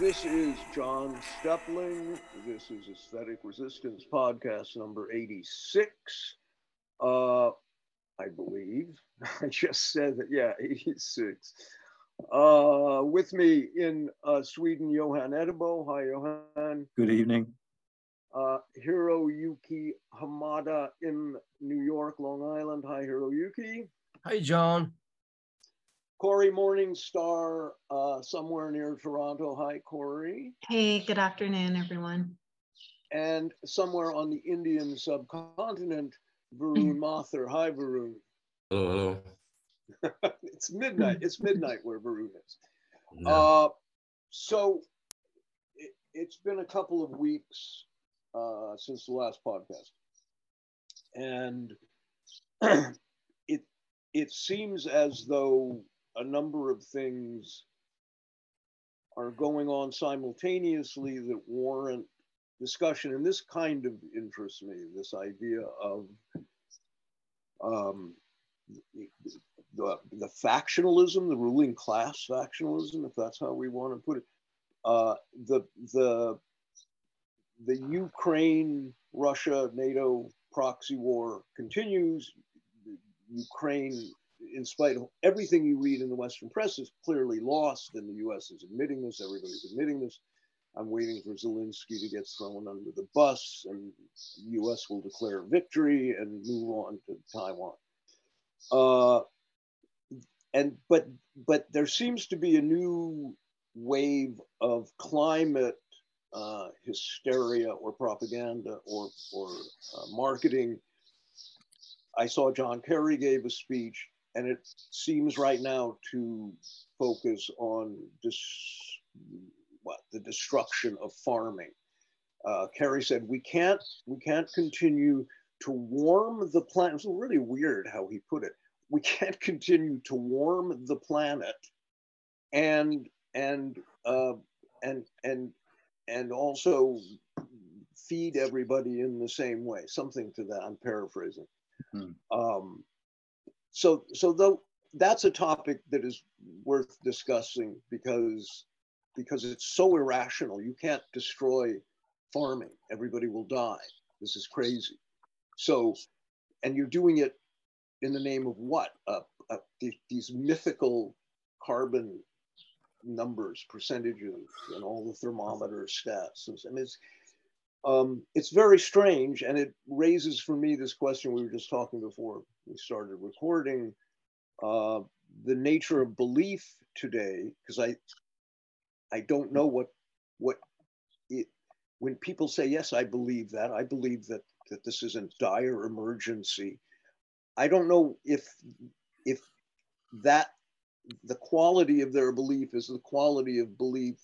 This is John Steppling. This is Aesthetic Resistance Podcast number 86. Uh, I believe. I just said that, yeah, 86. Uh, with me in uh, Sweden, Johan Eddebo. Hi, Johan. Good evening. Uh, Hiroyuki Hamada in New York, Long Island. Hi, Hiroyuki. Hi, John. Cory Morningstar, uh, somewhere near Toronto. Hi, Corey. Hey, good afternoon, everyone. And somewhere on the Indian subcontinent, Varun Mathur. Hi, Varun. Hello, hello. it's midnight. It's midnight where Varun is. No. Uh, so it, it's been a couple of weeks uh, since the last podcast, and it it seems as though a number of things are going on simultaneously that warrant discussion, and this kind of interests me. This idea of um, the, the factionalism, the ruling class factionalism, if that's how we want to put it, uh, the the the Ukraine Russia NATO proxy war continues. Ukraine, in spite of everything you read in the Western press, is clearly lost, and the U.S. is admitting this. Everybody's admitting this. I'm waiting for Zelensky to get thrown under the bus, and the U.S. will declare victory and move on to Taiwan. Uh, and but but there seems to be a new wave of climate uh, hysteria or propaganda or or uh, marketing. I saw John Kerry gave a speech, and it seems right now to focus on dis- what the destruction of farming. Uh, Kerry said we can't we can't continue to warm the planet. It's really weird how he put it. We can't continue to warm the planet and and uh, and and and also feed everybody in the same way. Something to that. I'm paraphrasing. Mhm. Um, so so though that's a topic that is worth discussing because because it's so irrational. You can't destroy farming. Everybody will die. This is crazy. So, and you're doing it in the name of what? Uh, uh, the, these mythical carbon numbers, percentages, and all the thermometer stats. And, and it's, um, it's very strange, and it raises for me this question we were just talking before we started recording. Uh, the nature of belief today, because I, I don't know what, what it, when people say yes, I believe that. I believe that that this is a dire emergency. I don't know if if that the quality of their belief is the quality of belief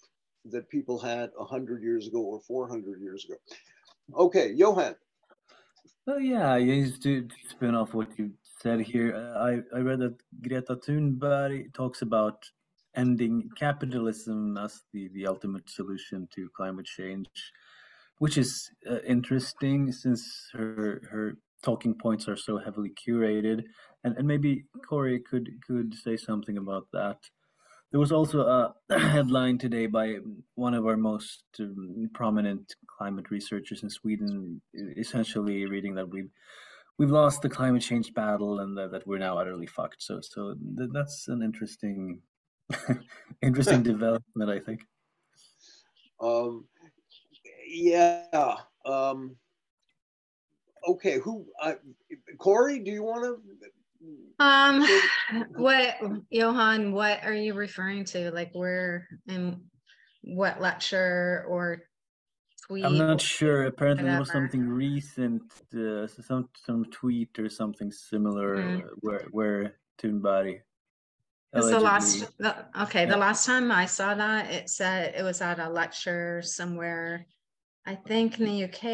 that people had 100 years ago or 400 years ago. Okay, Johan. Well, yeah, just to spin off what you said here, I, I read that Greta Thunberg talks about ending capitalism as the, the ultimate solution to climate change, which is uh, interesting since her her talking points are so heavily curated. And, and maybe Cory could could say something about that. There was also a headline today by one of our most um, prominent climate researchers in Sweden, essentially reading that we've we've lost the climate change battle and that, that we're now utterly fucked. So so th- that's an interesting interesting development, I think. Um, yeah. Um, okay, who? Uh, Cory, do you want to? Um, what, Johan, what are you referring to? Like where and what lecture or tweet? I'm not sure. Apparently, there was something recent, uh, some some tweet or something similar Mm. where where Thunberg. It's the last, the, okay, the last time I saw that, it said it was at a lecture somewhere, I think in the UK,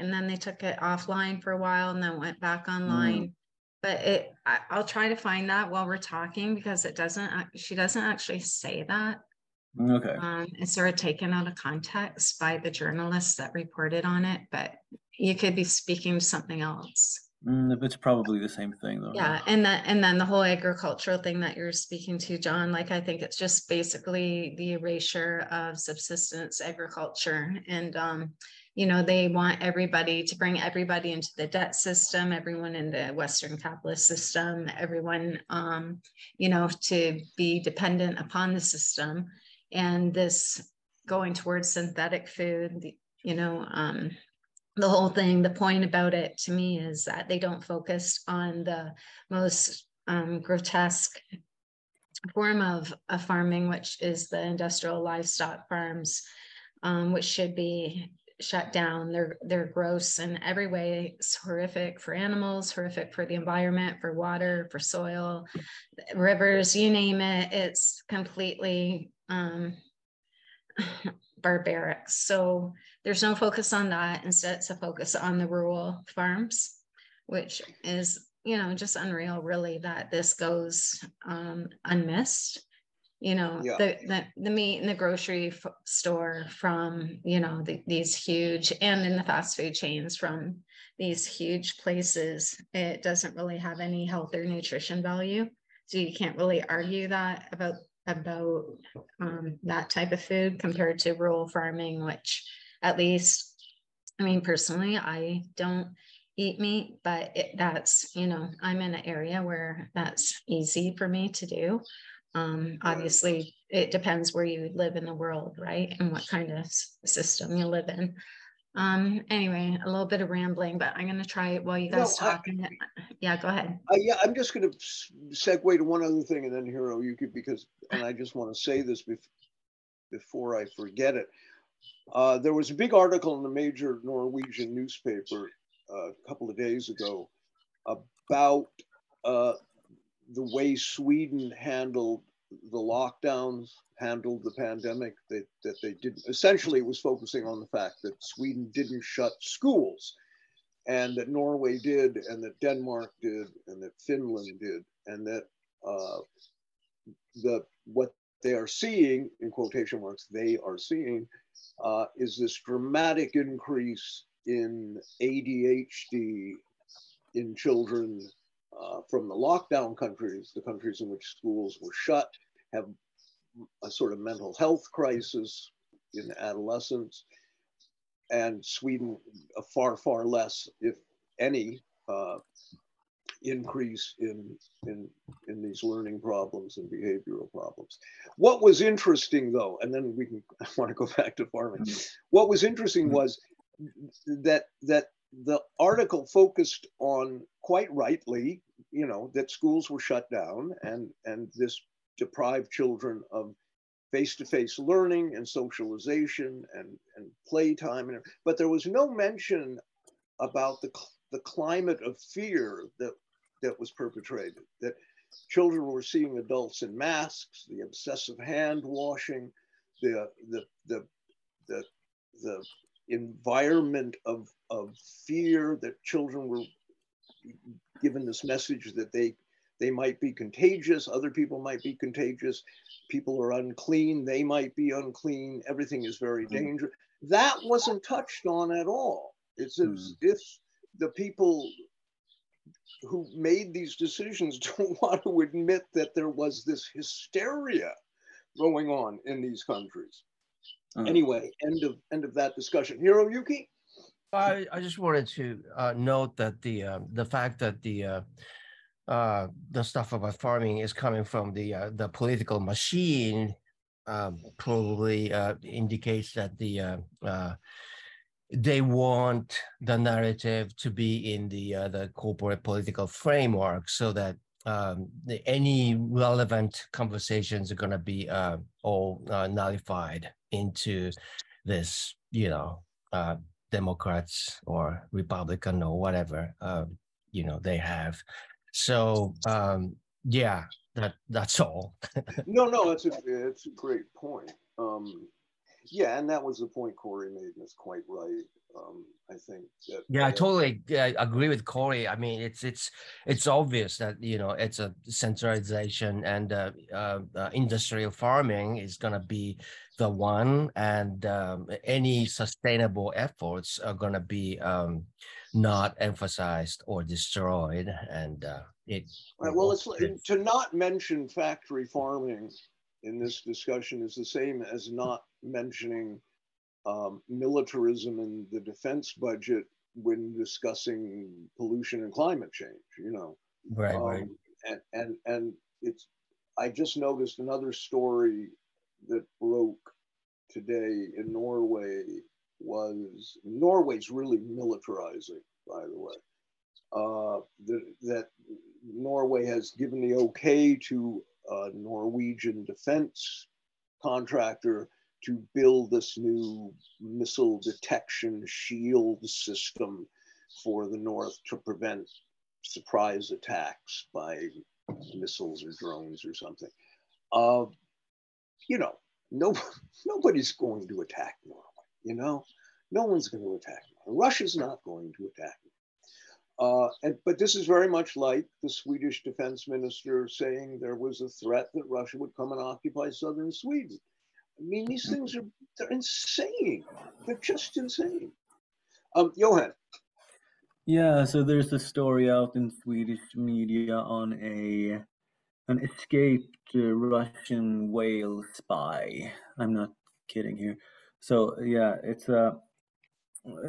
and then they took it offline for a while and then went back online. But it, I, I'll try to find that while we're talking because it doesn't, she doesn't actually say that. Okay. Um, it's sort of taken out of context by the journalists that reported on it, but you could be speaking to something else. Mm, it's probably the same thing though. Yeah, and then and then the whole agricultural thing that you're speaking to, John, like I think it's just basically the erasure of subsistence agriculture. And um, you know, they want everybody to bring everybody into the debt system, everyone in the Western capitalist system, everyone um, you know, to be dependent upon the system. And this going towards synthetic food, you know, um, the whole thing, the point about it to me is that they don't focus on the most um, grotesque form of, of farming, which is the industrial livestock farms, um, which should be shut down. They're they're gross in every way. It's horrific for animals, horrific for the environment, for water, for soil, rivers, you name it. It's completely um, barbaric. So there's no focus on that. Instead, it's a focus on the rural farms, which is, you know, just unreal, really, that this goes um, unmissed. You know, yeah. the, the the meat in the grocery f- store from you know the, these huge and in the fast food chains from these huge places, it doesn't really have any health or nutrition value. So you can't really argue that about about um, that type of food compared to rural farming, which at least, I mean, personally, I don't eat meat, but it, that's, you know, I'm in an area where that's easy for me to do. Um, obviously, it depends where you live in the world, right? And what kind of system you live in. Um, anyway, a little bit of rambling, but I'm going to try it while you guys no, talking. yeah, go ahead. Uh, yeah, I'm just going to segue to one other thing and then Hiro, you could, because, and I just want to say this bef before I forget it. Uh, there was a big article in the major Norwegian newspaper uh, a couple of days ago about uh, the way Sweden handled the lockdowns handled the pandemic that, that they didn't essentially was focusing on the fact that sweden didn't shut schools and that norway did and that denmark did and that finland did and that uh, the what they are seeing in quotation marks they are seeing uh, is this dramatic increase in adhd in children uh, from the lockdown countries, the countries in which schools were shut, have a sort of mental health crisis in adolescence, and Sweden a far, far less, if any, uh, increase in, in, in these learning problems and behavioral problems. What was interesting though, and then we can, I want to go back to farming. What was interesting was that, that the article focused on quite rightly, you know, that schools were shut down and, and this deprived children of face-to-face learning and socialization and, and playtime. And, but there was no mention about the, the climate of fear that, that was perpetrated, that children were seeing adults in masks, the obsessive hand washing, the, the, the, the, the environment of, of fear that children were given this message that they they might be contagious other people might be contagious people are unclean they might be unclean everything is very mm. dangerous that wasn't touched on at all it's as mm. if the people who made these decisions don't want to admit that there was this hysteria going on in these countries uh-huh. Anyway, end of end of that discussion. Hiroyuki. I, I just wanted to uh, note that the uh, the fact that the uh, uh, the stuff about farming is coming from the uh, the political machine um, probably uh, indicates that the uh, uh, they want the narrative to be in the uh, the corporate political framework so that um, the, any relevant conversations are going to be uh, all uh, nullified into this, you know, uh, Democrats or Republican or whatever, uh, you know, they have. So um, yeah, that that's all. no, no, that's a it's a great point. Um, yeah, and that was the point Cory made, and it's quite right. Um, I think that. Yeah, I uh, totally I agree with Cory. I mean, it's it's it's obvious that you know it's a centralization and uh, uh, uh, industrial farming is going to be the one, and um, any sustainable efforts are going to be um, not emphasized or destroyed, and uh, it. Right, well, it's to not mention factory farming in this discussion is the same as not mentioning um, militarism and the defense budget when discussing pollution and climate change. You know, right, right. Um, and and and it's. I just noticed another story that broke today in Norway was Norway's really militarizing, by the way. Uh, that, that Norway has given the okay to a Norwegian defense contractor to build this new missile detection shield system for the North to prevent surprise attacks by missiles or drones or something. Uh, you know, no, nobody's going to attack Norway, you know? No one's going to attack Norway. Russia's not going to attack uh, and, but this is very much like the Swedish defense minister saying there was a threat that Russia would come and occupy southern Sweden. I mean, these things are they're insane. They're just insane. Um, Johan. Yeah, so there's a story out in Swedish media on a an escaped uh, Russian whale spy. I'm not kidding here. So yeah, it's a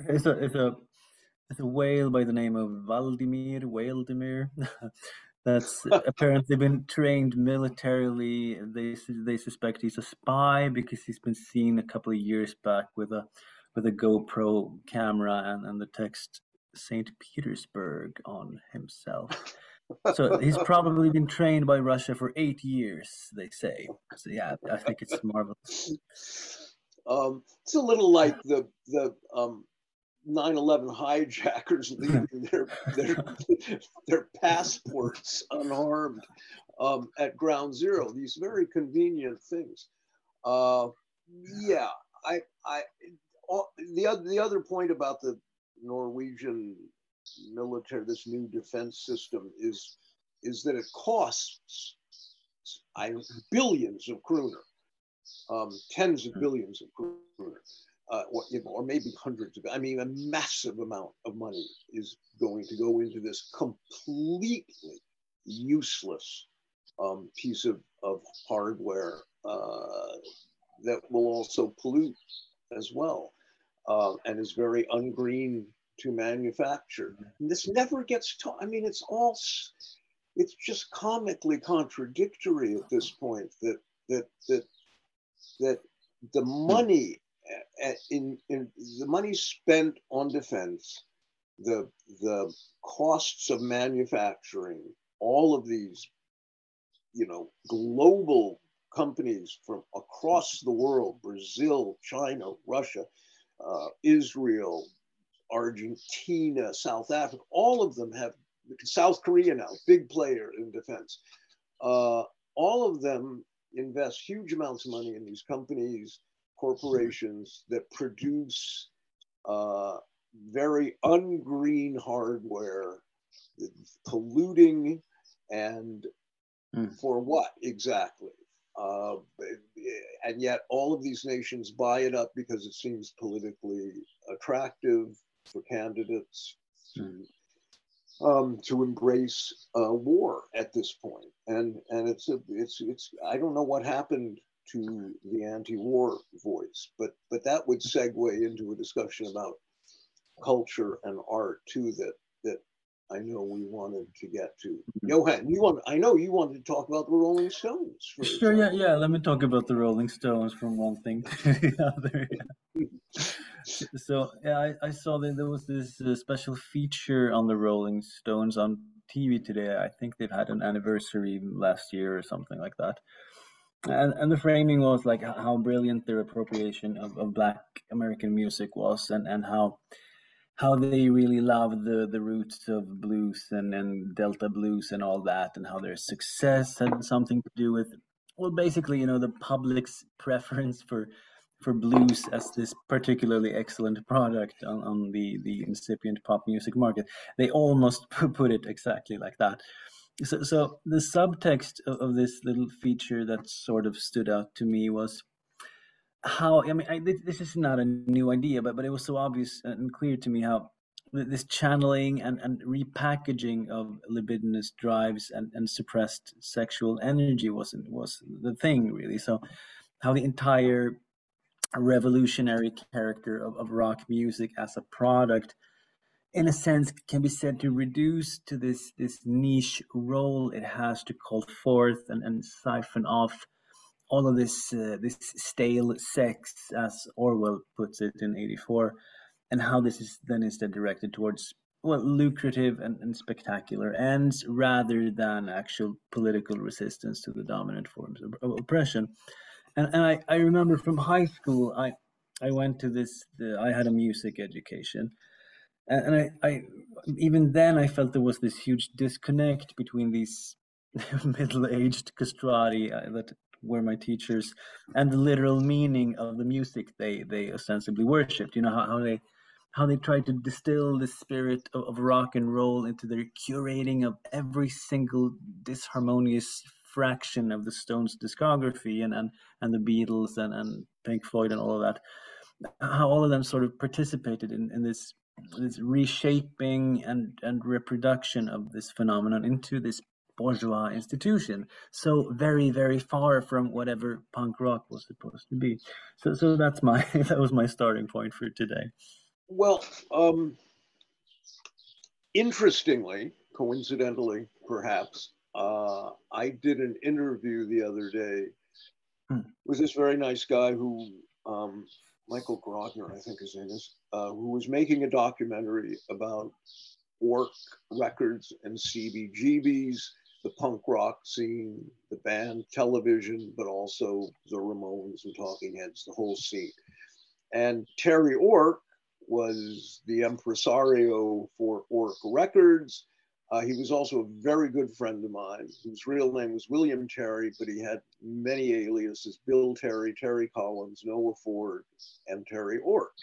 it's a it's a a whale by the name of Valdimir Waldimir. That's apparently been trained militarily. They they suspect he's a spy because he's been seen a couple of years back with a with a GoPro camera and, and the text Saint Petersburg on himself. So he's probably been trained by Russia for eight years, they say. So yeah, I think it's marvelous. Um, it's a little like the the um, 9/11 hijackers leaving their their, their passports unharmed um, at ground zero. These very convenient things. Uh, yeah, I I the other the other point about the Norwegian military, this new defense system is is that it costs I billions of kroner, um, tens of billions of kroner uh, or, you know, or maybe hundreds of, I mean, a massive amount of money is going to go into this completely useless um, piece of, of hardware uh, that will also pollute as well uh, and is very ungreen to manufacture. And this never gets taught. I mean, it's all, it's just comically contradictory at this point that, that, that, that the money in, in the money spent on defense, the the costs of manufacturing, all of these, you know, global companies from across the world, Brazil, China, Russia, uh, Israel, Argentina, South Africa, all of them have South Korea now, big player in defense. Uh, all of them invest huge amounts of money in these companies corporations that produce uh, very ungreen hardware, polluting, and mm. for what exactly? Uh, and yet, all of these nations buy it up because it seems politically attractive for candidates to mm. um, to embrace uh, war at this point. And and it's a it's it's I don't know what happened to the anti-war voice. But but that would segue into a discussion about culture and art too that that I know we wanted to get to. Mm-hmm. Johan, you want I know you wanted to talk about the Rolling Stones. Sure, yeah, yeah. Let me talk about the Rolling Stones from one thing to the other. So yeah, I, I saw that there was this uh, special feature on the Rolling Stones on TV today. I think they've had an anniversary last year or something like that and, and the framing was like how brilliant their appropriation of, of black american music was and, and how how they really love the the roots of blues and, and delta blues and all that and how their success had something to do with well basically you know the public's preference for for blues as this particularly excellent product on, on the the incipient pop music market. They almost put it exactly like that. So, so the subtext of, of this little feature that sort of stood out to me was how I mean I, this is not a new idea, but but it was so obvious and clear to me how this channeling and, and repackaging of libidinous drives and, and suppressed sexual energy wasn't was the thing really. So how the entire revolutionary character of, of rock music as a product in a sense can be said to reduce to this this niche role it has to call forth and, and siphon off all of this uh, this stale sex as orwell puts it in 84 and how this is then instead directed towards well lucrative and, and spectacular ends rather than actual political resistance to the dominant forms of, of oppression. And, and I, I remember from high school i i went to this the, i had a music education and, I, I even then i felt there was this huge disconnect between these middle-aged castrati uh, that were my teachers and the literal meaning of the music they they ostensibly worshipped you know how, how they how they tried to distill the spirit of, of, rock and roll into their curating of every single disharmonious fraction of the Stones discography and and, and the Beatles and, and Pink Floyd and all of that. How all of them sort of participated in, in this this reshaping and, and reproduction of this phenomenon into this bourgeois institution. So very, very far from whatever punk rock was supposed to be. So so that's my that was my starting point for today. Well, um, interestingly, coincidentally, perhaps, uh, I did an interview the other day hmm. with this very nice guy who, um, Michael Grodner, I think his name is, uh, who was making a documentary about Ork Records and CBGBs, the punk rock scene, the band, television, but also the Ramones and Talking Heads, the whole scene. And Terry Ork was the impresario for Ork Records. Uh, he was also a very good friend of mine, whose real name was William Terry, but he had many aliases Bill Terry, Terry Collins, Noah Ford, and Terry Ork.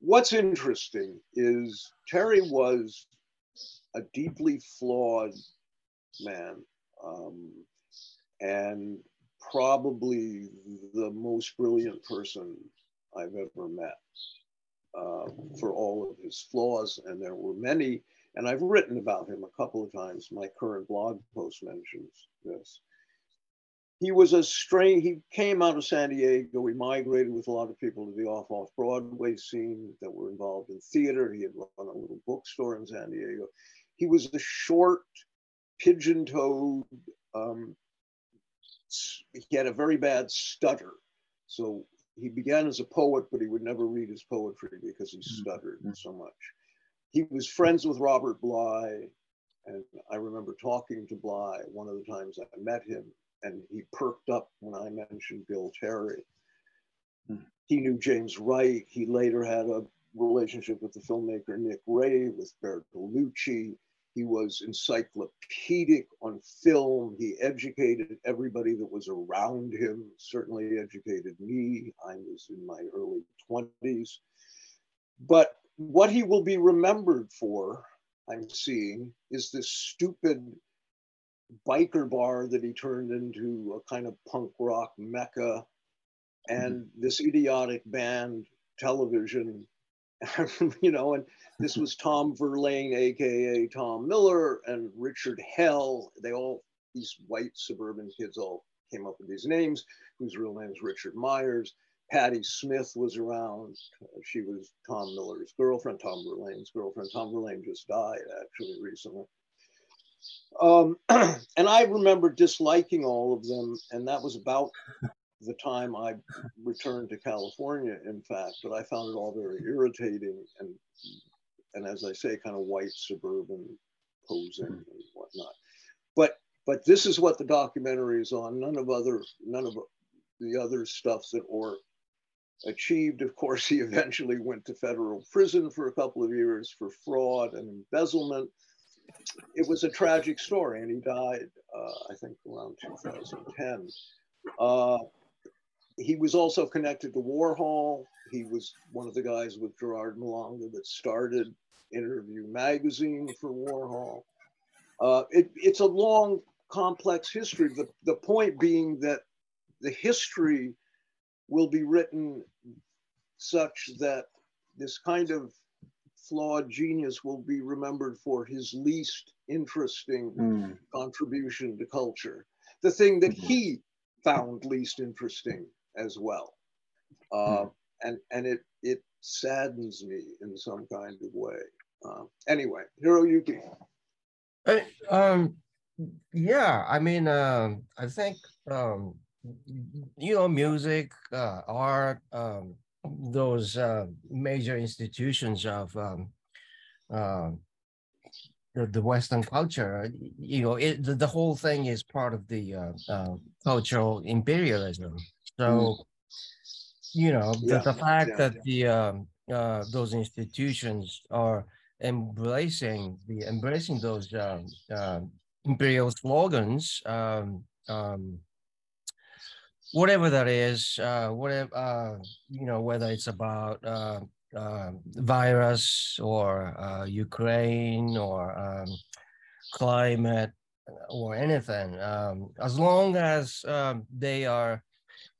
What's interesting is Terry was a deeply flawed man um, and probably the most brilliant person I've ever met uh, for all of his flaws, and there were many. And I've written about him a couple of times. My current blog post mentions this. He was a strange, he came out of San Diego. He migrated with a lot of people to the off off Broadway scene that were involved in theater. He had run a little bookstore in San Diego. He was a short, pigeon toed, um, he had a very bad stutter. So he began as a poet, but he would never read his poetry because he mm-hmm. stuttered so much. He was friends with Robert Bly, and I remember talking to Bly one of the times I met him, and he perked up when I mentioned Bill Terry. Mm-hmm. He knew James Wright. He later had a relationship with the filmmaker Nick Ray, with Bertolucci. He was encyclopedic on film. He educated everybody that was around him, certainly educated me. I was in my early 20s. But what he will be remembered for, I'm seeing, is this stupid biker bar that he turned into a kind of punk rock mecca and mm-hmm. this idiotic band television you know, and this was Tom Verlaine, aka Tom Miller, and Richard Hell. They all, these white suburban kids, all came up with these names, whose real name is Richard Meyers. Patti Smith was around. She was Tom Miller's girlfriend, Tom Verlaine's girlfriend. Tom Verlaine just died actually recently. Um, and I remember disliking all of them, and that was about the time I returned to California, in fact, but I found it all very irritating and, and as I say, kind of white suburban posing and whatnot. But but this is what the documentary is on. None of other none of the other stuff that Ork achieved. Of course, he eventually went to federal prison for a couple of years for fraud and embezzlement. It was a tragic story, and he died, uh, I think, around 2010. Uh, he was also connected to Warhol. He was one of the guys with Gerard Malanga that started Interview Magazine for Warhol. Uh, it, it's a long, complex history. The, the point being that the history will be written such that this kind of flawed genius will be remembered for his least interesting mm. contribution to culture, the thing that mm-hmm. he found least interesting as well. Uh, mm. And, and it, it saddens me in some kind of way. Uh, anyway, Hiroyuki. Uh, um, yeah, I mean, uh, I think, um, you know, music, uh, art, um, those uh, major institutions of um, uh, the, the Western culture, you know, it, the, the whole thing is part of the uh, uh, cultural imperialism. So, mm. you know, yeah, the, the, fact yeah, that yeah. the um, uh, those institutions are embracing the embracing those uh, uh, imperial slogans, um, um, whatever that is, uh, whatever uh, you know, whether it's about uh, uh, virus or uh, Ukraine or um, climate or anything, um, as long as um, they are,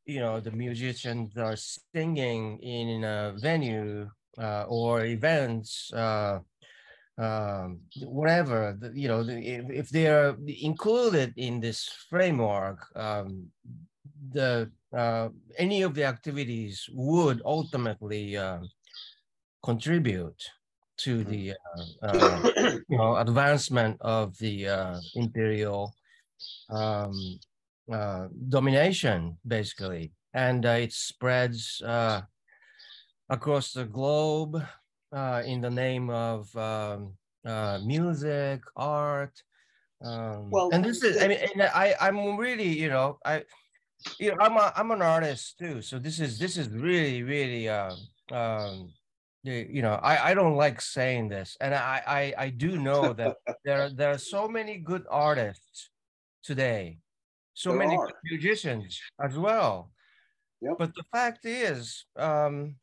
you know, the musicians are singing in a venue uh, or events. Um, whatever you know, if, if they are included in this framework, um, the uh, any of the activities would ultimately uh, contribute to mm-hmm. the uh, uh, you know advancement of the uh, imperial um, uh, domination, basically, and it spreads across the globe in the name of um, music, art. Um, well, and this is, I mean, I, I'm really, you know, I, you know, I'm a, I'm an artist too. So this is this is really really uh, um, you know I, I don't like saying this, and I I, I do know that there are, there are so many good artists today, so there many musicians as well. Yep. But the fact is, um,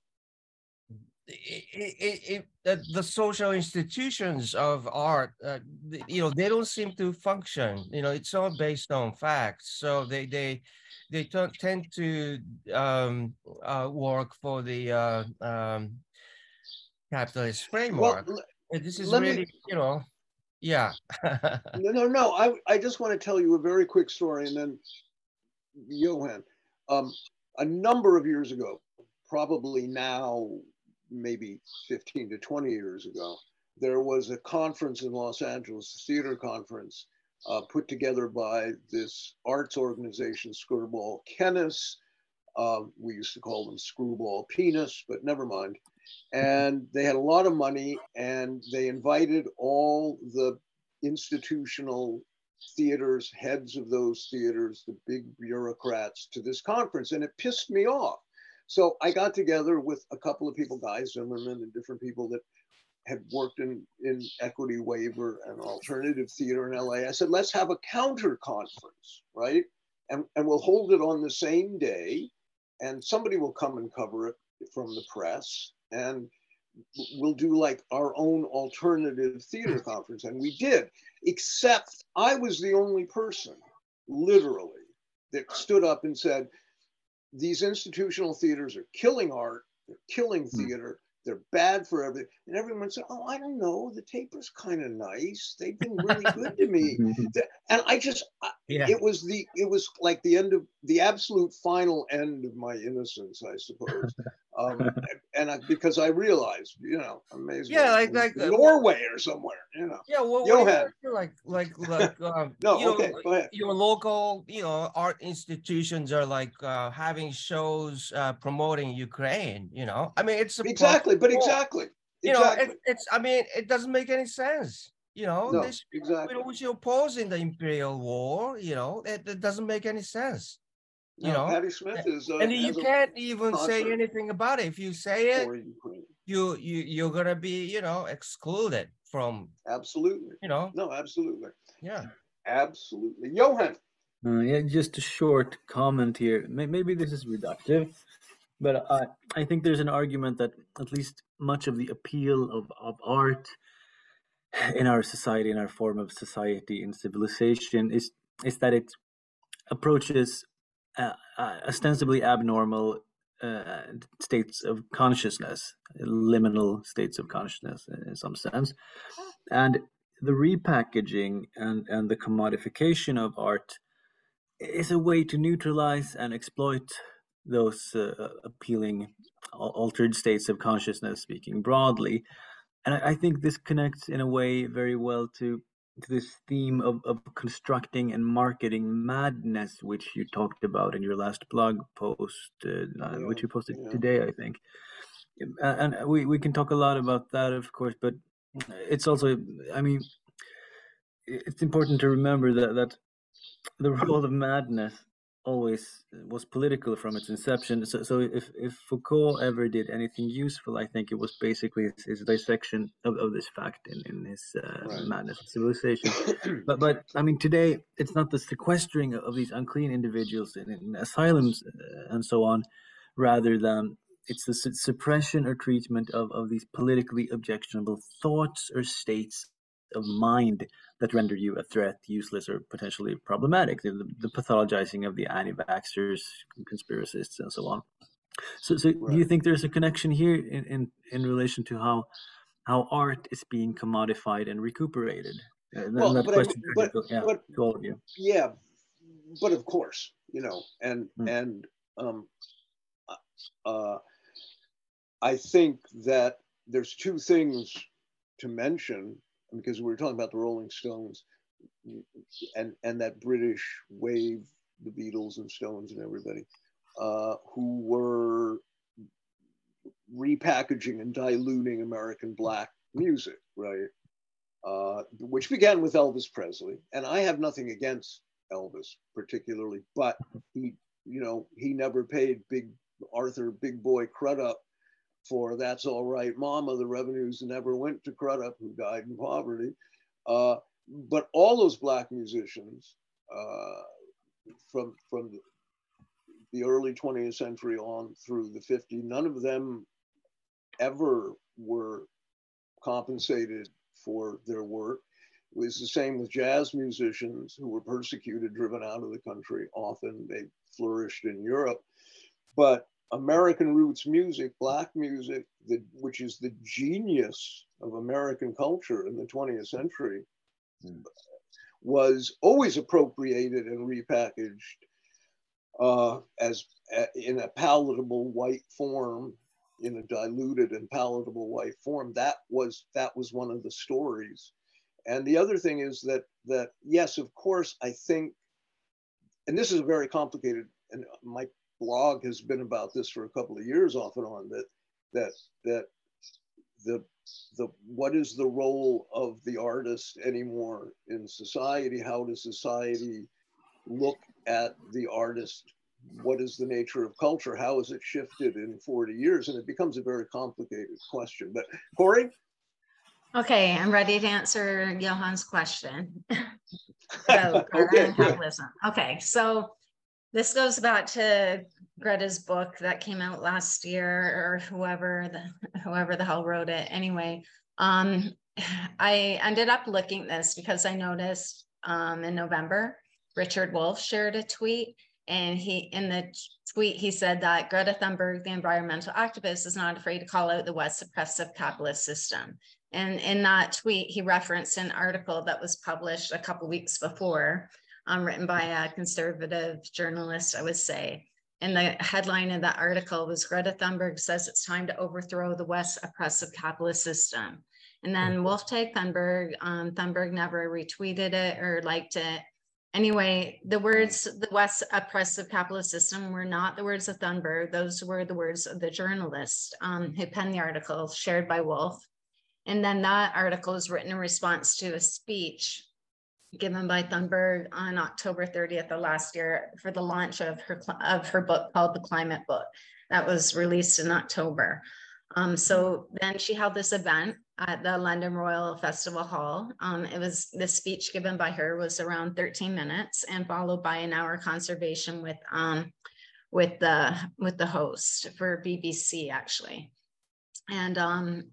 it, it, it, the social institutions of art, uh, you know, they don't seem to function. You know, it's all based on facts. So they they they tend to um, uh, work for the uh, um, capitalist framework. Well, this is really, me, you know, yeah. no, no, no. I, I just want to tell you a very quick story and then Johan. Um, a number of years ago, probably now, maybe 15 to 20 years ago, there was a conference in Los Angeles, a theater conference, uh, put together by this arts organization, Screwball Kennus. Uh, we used to call them Screwball Penis, but never mind. And they had a lot of money and they invited all the institutional theaters, heads of those theaters, the big bureaucrats to this conference. And it pissed me off. So I got together with a couple of people, Guy Zimmerman and different people that had worked in, in equity waiver and alternative theater in LA. I said, let's have a counter conference, right? And, and we'll hold it on the same day, and somebody will come and cover it from the press, and we'll do like our own alternative theater conference. And we did, except I was the only person, literally, that stood up and said, these institutional theaters are killing art, they're killing hmm. theater they're bad for everything. And everyone said, Oh, I don't know. The taper's kind of nice. They've been really good to me. Mm-hmm. and I just, yeah. it was the, it was like the end of the absolute final end of my innocence, I suppose. Um, and I, because I realized, you know, amazing. Yeah, like, like Norway or somewhere, you know. Yeah, well, Johan. like, like, like, um, no, you okay, know, go ahead. Your local, you know, art institutions are like uh, having shows uh, promoting Ukraine. You know, I mean, it's exactly, but exactly, you exactly. know, it, it's. I mean, it doesn't make any sense. You know, no, this, exactly. You know, you're opposing the imperial war. You know, it, it doesn't make any sense. You no, know, Patti Smith is, uh, and you can't even say anything about it. If you say it, you you you're gonna be you know excluded from. Absolutely. You know. No, absolutely. Yeah. Absolutely, Johan. Uh, yeah, just a short comment here. Maybe this is reductive, but I, I think there's an argument that at least much of the appeal of, of art in our society, in our form of society and civilization, is is that it approaches uh, uh, ostensibly abnormal uh, states of consciousness, liminal states of consciousness in some sense, and the repackaging and and the commodification of art is a way to neutralize and exploit those uh, appealing altered states of consciousness speaking broadly. And I, I, think this connects in a way very well to, to this theme of, of constructing and marketing madness which you talked about in your last blog post uh, yeah, which you posted yeah. today i think and we, we can talk a lot about that of course but it's also i mean it's important to remember that that the role of madness always was political from its inception. So, so if, if Foucault ever did anything useful, I think it was basically his, his dissection of, of this fact in, in his uh, right. Madness of Civilization. but, but I mean, today it's not the sequestering of these unclean individuals in, in asylums uh, and so on, rather than it's the suppression or treatment of, of these politically objectionable thoughts or states of mind that render you a threat, useless, or potentially problematic. The, the pathologizing of the anti-vaxxers, conspiracists, and so on. So, so right. do you think there's a connection here in, in, in relation to how how art is being commodified and recuperated? And well, but, question I, but, yeah, but, to all of you. Yeah, but of course, you know, and mm. and um, uh, I think that there's two things to mention because we were talking about the Rolling Stones and and that British wave, the Beatles and Stones and everybody, uh, who were repackaging and diluting American black music, right? Uh, which began with Elvis Presley, and I have nothing against Elvis particularly, but he, you know, he never paid Big Arthur Big Boy Crudup for That's All Right Mama, the revenues never went to Crudup, who died in poverty. Uh, but all those black musicians uh, from, from the early 20th century on through the 50s, none of them ever were compensated for their work. It was the same with jazz musicians who were persecuted, driven out of the country. Often they flourished in Europe. But American roots music, black music, the, which is the genius of American culture in the 20th century, mm. was always appropriated and repackaged uh, as uh, in a palatable white form, in a diluted and palatable white form. That was that was one of the stories. And the other thing is that that yes, of course, I think, and this is a very complicated, and my blog has been about this for a couple of years off and on that that that the the what is the role of the artist anymore in society? How does society look at the artist? What is the nature of culture? How has it shifted in 40 years? And it becomes a very complicated question. But cory? Okay i'm ready to answer johan's question. So, okay, okay so this goes back to Greta's book that came out last year, or whoever the whoever the hell wrote it. Anyway, um, I ended up looking this because I noticed um, in November Richard Wolff shared a tweet, and he in the tweet he said that Greta Thunberg, the environmental activist, is not afraid to call out the West's oppressive capitalist system. And in that tweet, he referenced an article that was published a couple weeks before um, written by a conservative journalist, I would say. And the headline of that article was Greta Thunberg says it's time to overthrow the West's oppressive capitalist system. And then mm-hmm. Wolftag Thunberg, um, Thunberg never retweeted it or liked it. Anyway, the words the West's oppressive capitalist system were not the words of Thunberg. Those were the words of the journalist um, who penned the article shared by Wolff. And then that article was written in response to a speech given by Thunberg on October 30th of last year for the launch of her of her book called The Climate Book that was released in October. Um, so then she held this event at the London Royal Festival Hall. Um, it was the speech given by her was around 13 minutes and followed by an hour conservation with um, with the with the host for BBC actually. And um,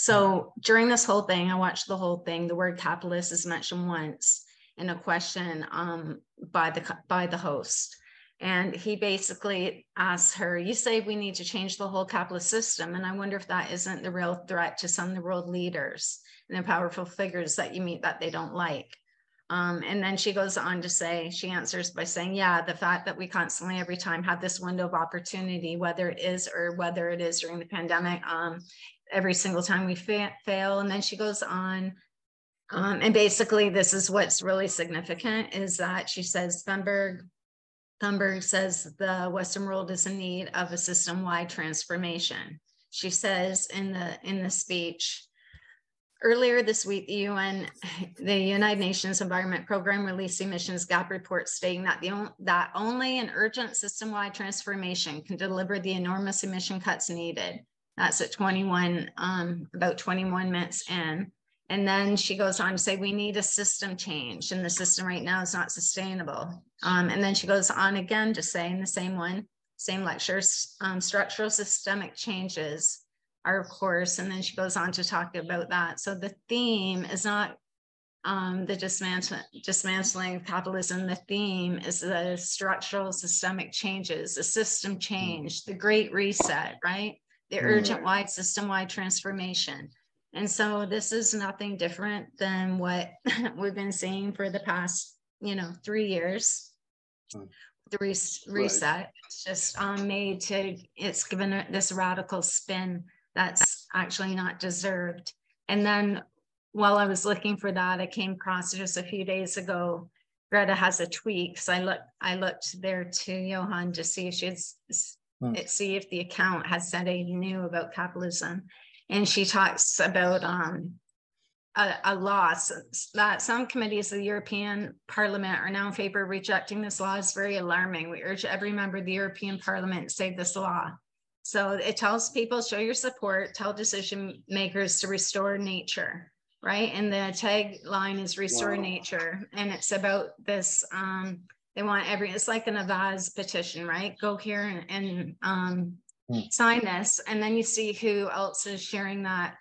so during this whole thing, I watched the whole thing. The word capitalist is mentioned once in a question um, by the by the host. And he basically asks her, You say we need to change the whole capitalist system. And I wonder if that isn't the real threat to some of the world leaders and the powerful figures that you meet that they don't like. Um, and then she goes on to say, she answers by saying, Yeah, the fact that we constantly, every time, have this window of opportunity, whether it is or whether it is during the pandemic, um, every single time we fa- fail. And then she goes on um, and basically, this is what's really significant is that she says Thunberg Thunberg says the Western world is in need of a system-wide transformation. She says in the in the speech, earlier this week, the UN, the United Nations Environment Program released emissions gap report stating that the that only an urgent system-wide transformation can deliver the enormous emission cuts needed. That's at 21, um, about 21 minutes in. And then she goes on to say, we need a system change, and the system right now is not sustainable. Um, and then she goes on again to say in the same one, same lectures, um, structural systemic changes are of course, and then she goes on to talk about that. So the theme is not um, the dismantling, dismantling capitalism. The theme is the structural systemic changes, the system change, the great reset, right? The mm. urgent wide system wide transformation. And so this is nothing different than what we've been seeing for the past, you know, three years. Hmm. The res- reset, right. it's just um, made to, it's given this radical spin that's actually not deserved. And then while I was looking for that, I came across just a few days ago. Greta has a tweet so I looked, I looked there to Johan to see if she's hmm. see if the account has said anything new about capitalism and she talks about um, a, a loss that some committees of the European Parliament are now in favor of rejecting this law is very alarming. We urge every member of the European Parliament to save this law. So it tells people show your support, tell decision makers to restore nature, right? And the tagline is restore wow. nature. And it's about this um, they want every it's like an Avaaz petition, right? Go here and, and um, mm. sign this. And then you see who else is sharing that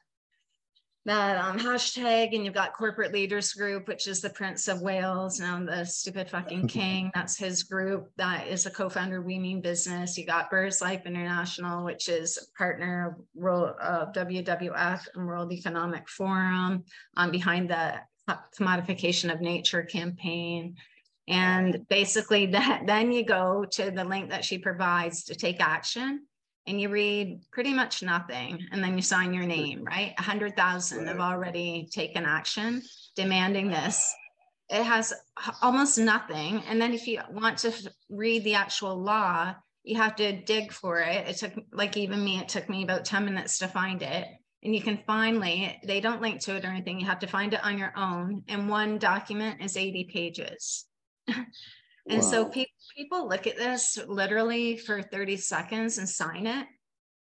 that um, hashtag. And you've got corporate leaders group which is the prince of wales now the stupid fucking king. That's his group. That is a co-founder we mean business. You got BirdLife International which is a partner of wwf and world economic forum um, behind the commodification of nature campaign and basically that then you go to the link that she provides to take action and you read pretty much nothing and then you sign your name right? 100000 have already taken action demanding this. It has almost nothing and then if you want to read the actual law you have to dig for it. It took like even me it took me about 10 minutes to find it and you can finally they don't link to it or anything you have to find it on your own and one document is 80 pages and wow. so people people look at this literally for 30 seconds and sign it.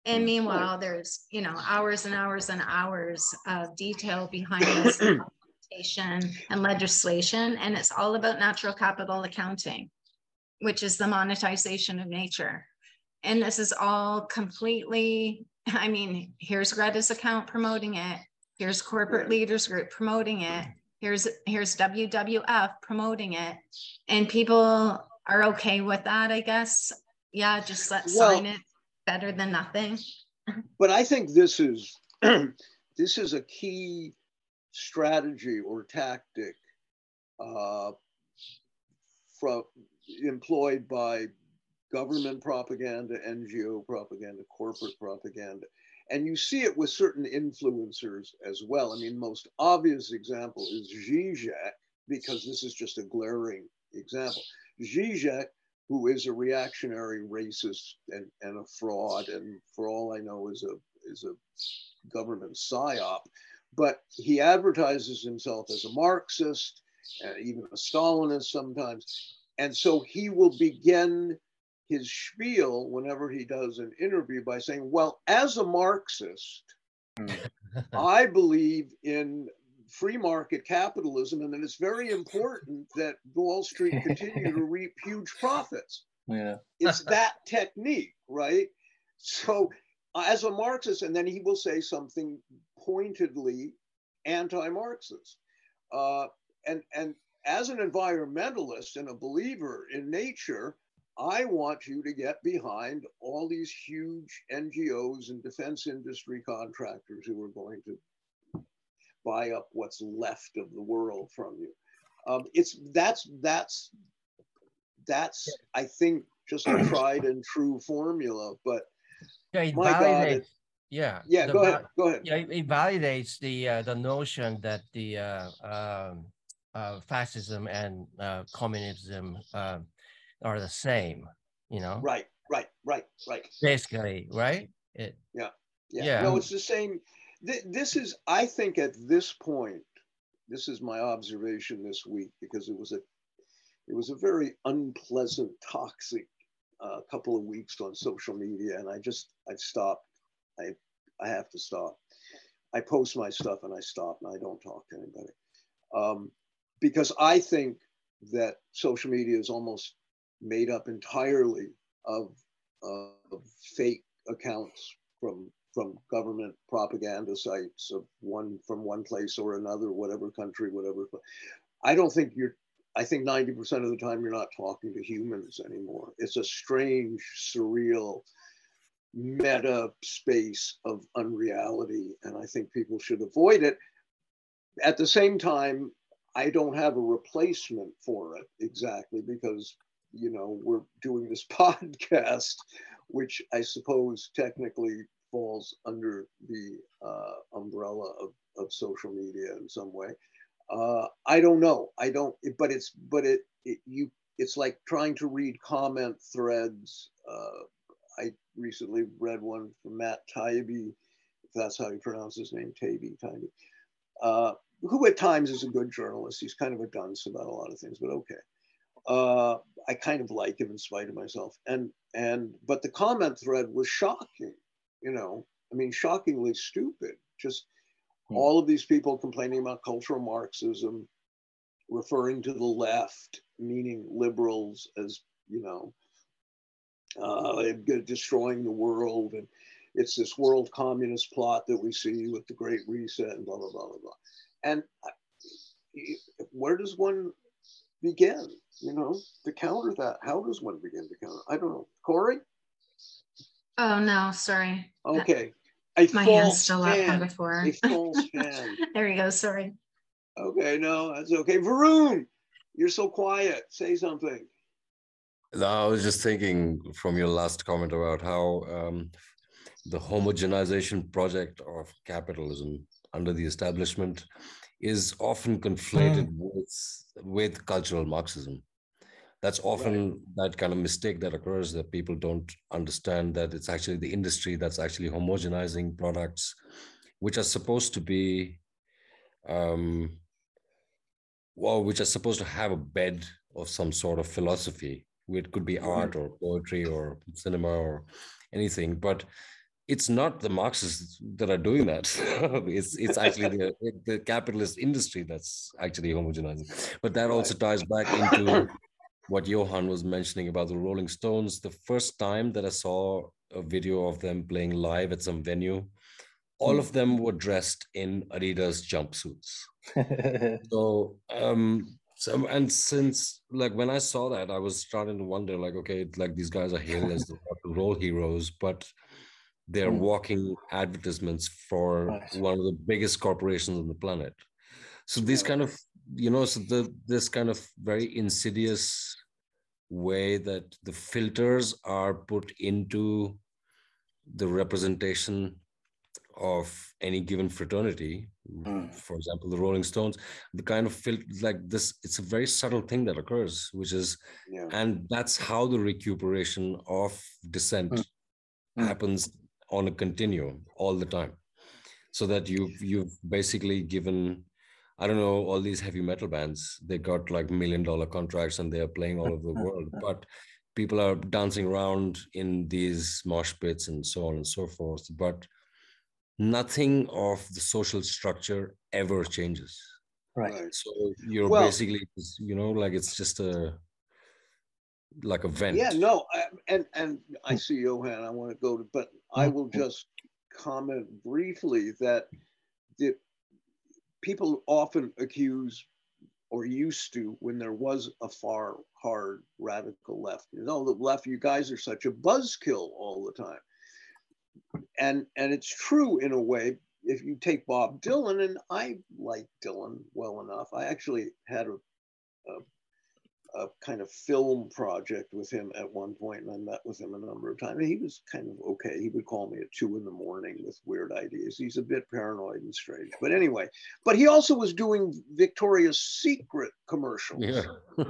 And mm, meanwhile, there's you know hours and hours and hours of detail behind this implementation and legislation, and it's all about natural capital accounting, which is the monetization of nature. And this is all completely. I mean, here's Greta's account promoting it. Here's corporate leaders group promoting it. Here's here's WWF promoting it, and people are okay with that, I guess. Yeah, just let's well, sign it. Better than nothing. but I think this is this is a key strategy or tactic uh, from employed by government propaganda, NGO propaganda, corporate propaganda. And you see it with certain influencers as well. I mean, most obvious example is Zizek, because this is just a glaring example. Zizek, who is a reactionary racist and, and a fraud, and for all I know is a is a government psyop, but he advertises himself as a Marxist, uh, even a Stalinist sometimes, and so he will begin his spiel whenever he does an interview by saying, Well, as a Marxist, I believe in free market capitalism and that it's very important that Wall Street continue to reap huge profits. Yeah. It's that technique, right? So, as a Marxist, and then he will say something pointedly anti-Marxist. Uh, and and as an environmentalist and a believer in nature, I want you to get behind all these huge NGOs and defense industry contractors who are going to buy up what's left of the world from you. Um, it's that's that's that's I think just a tried and true formula. But Yeah, it My God, it- yeah. yeah, the go ahead, go ahead. Yeah, it, it validates the uh, the notion that the uh, um, uh, fascism and uh, communism uh, are the same. You know, Right, right, right, right. basically, right? It, Yeah. Yeah. No, it's the same. Th- This is, I think, at this point, this is my observation this week because it was a, it was a very unpleasant, toxic uh, couple of weeks on social media, and I just, I've stopped. I, I have to stop. I post my stuff and I stop, and I don't talk to anybody, um, because I think that social media is almost made up entirely of, of fake accounts from from government propaganda sites of one from one place or another, whatever country, whatever. I don't think you're. I think 90% of the time you're not talking to humans anymore. It's a strange, surreal, meta space of unreality, and I think people should avoid it. At the same time, I don't have a replacement for it exactly because you know we're doing this podcast, which I suppose technically falls under the uh, umbrella of, of social media in some way. Uh, I don't know. I don't. But it's but it, it you. It's like trying to read comment threads. Uh, I recently read one from Matt Taibbi, if that's how you pronounce his name, Taibbi, Taibbi, uh, who at times is a good journalist. He's kind of a dunce about a lot of things, but okay. Uh, I kind of like him in spite of myself. And and but the comment thread was shocking you know, I mean, shockingly stupid. Just Hmm. all of these people complaining about cultural Marxism, referring to the left, meaning liberals as, you know, uh, destroying the world. And it's this world communist plot that we see with the Great Reset and blah, blah, blah, blah, blah. And I- where does one begin, you know, to counter that? How does one begin to counter? I don't know. Cory? Oh, no, sorry. Okay. A My hand's false still up from fan. before. A false fan. There you go, sorry. Okay, no, that's okay. Varun, you're so quiet. Say something. No, I was just thinking from your last comment about how um, the homogenization project of capitalism under the establishment is often conflated with with cultural Marxism. That's often that kind of mistake that occurs that people don't understand that it's actually the industry that's actually homogenizing products, which are supposed to be, um, well, which are supposed to have a bed of some sort of philosophy. It could be art or poetry or cinema or anything, but it's not the Marxists that are doing that. it's it's actually the the capitalist industry that's actually homogenizing. But that also ties back into what Johan was mentioning about the Rolling Stones. The first time that I saw a video of them playing live at some venue, all of them were dressed in Adidas jumpsuits. So um so and since like when I saw that, I was starting to wonder, like, okay, like these guys are hailed as the rock and roll heroes, but they're Mm. walking advertisements for Right. one of the biggest corporations on the planet. So this kind of, you know, so the this kind of very insidious way that the filters are put into the representation of any given fraternity Mm. for example the rolling stones the kind of fil- like this it's a very subtle thing that occurs which is Yeah. and that's how the recuperation of dissent. Mm. happens on a continuum all the time. So that you've you've basically given i don't know all these heavy metal bands they got like million dollar contracts and they are playing all over the world but people are dancing around in these mosh pits and so on and so forth but nothing of the social structure ever changes. Right. So you're Well- basically you know like it's just a like a vent Yeah, no, I- and, and I see Johan, I want to go to, but I mm-hmm. will just comment briefly that the people often accuse or used to when there was a far hard radical left, you know, the left, you guys are such a buzzkill all the time. And and it's true in a way. If you take Bob Dylan, and I like Dylan well enough, I actually had a a kind of film project with him at one point, and I met with him a number of times. He was kind of okay. He would call me at two in the morning with weird ideas. He's a bit paranoid and strange, but anyway. But he also was doing Victoria's Secret commercials, yeah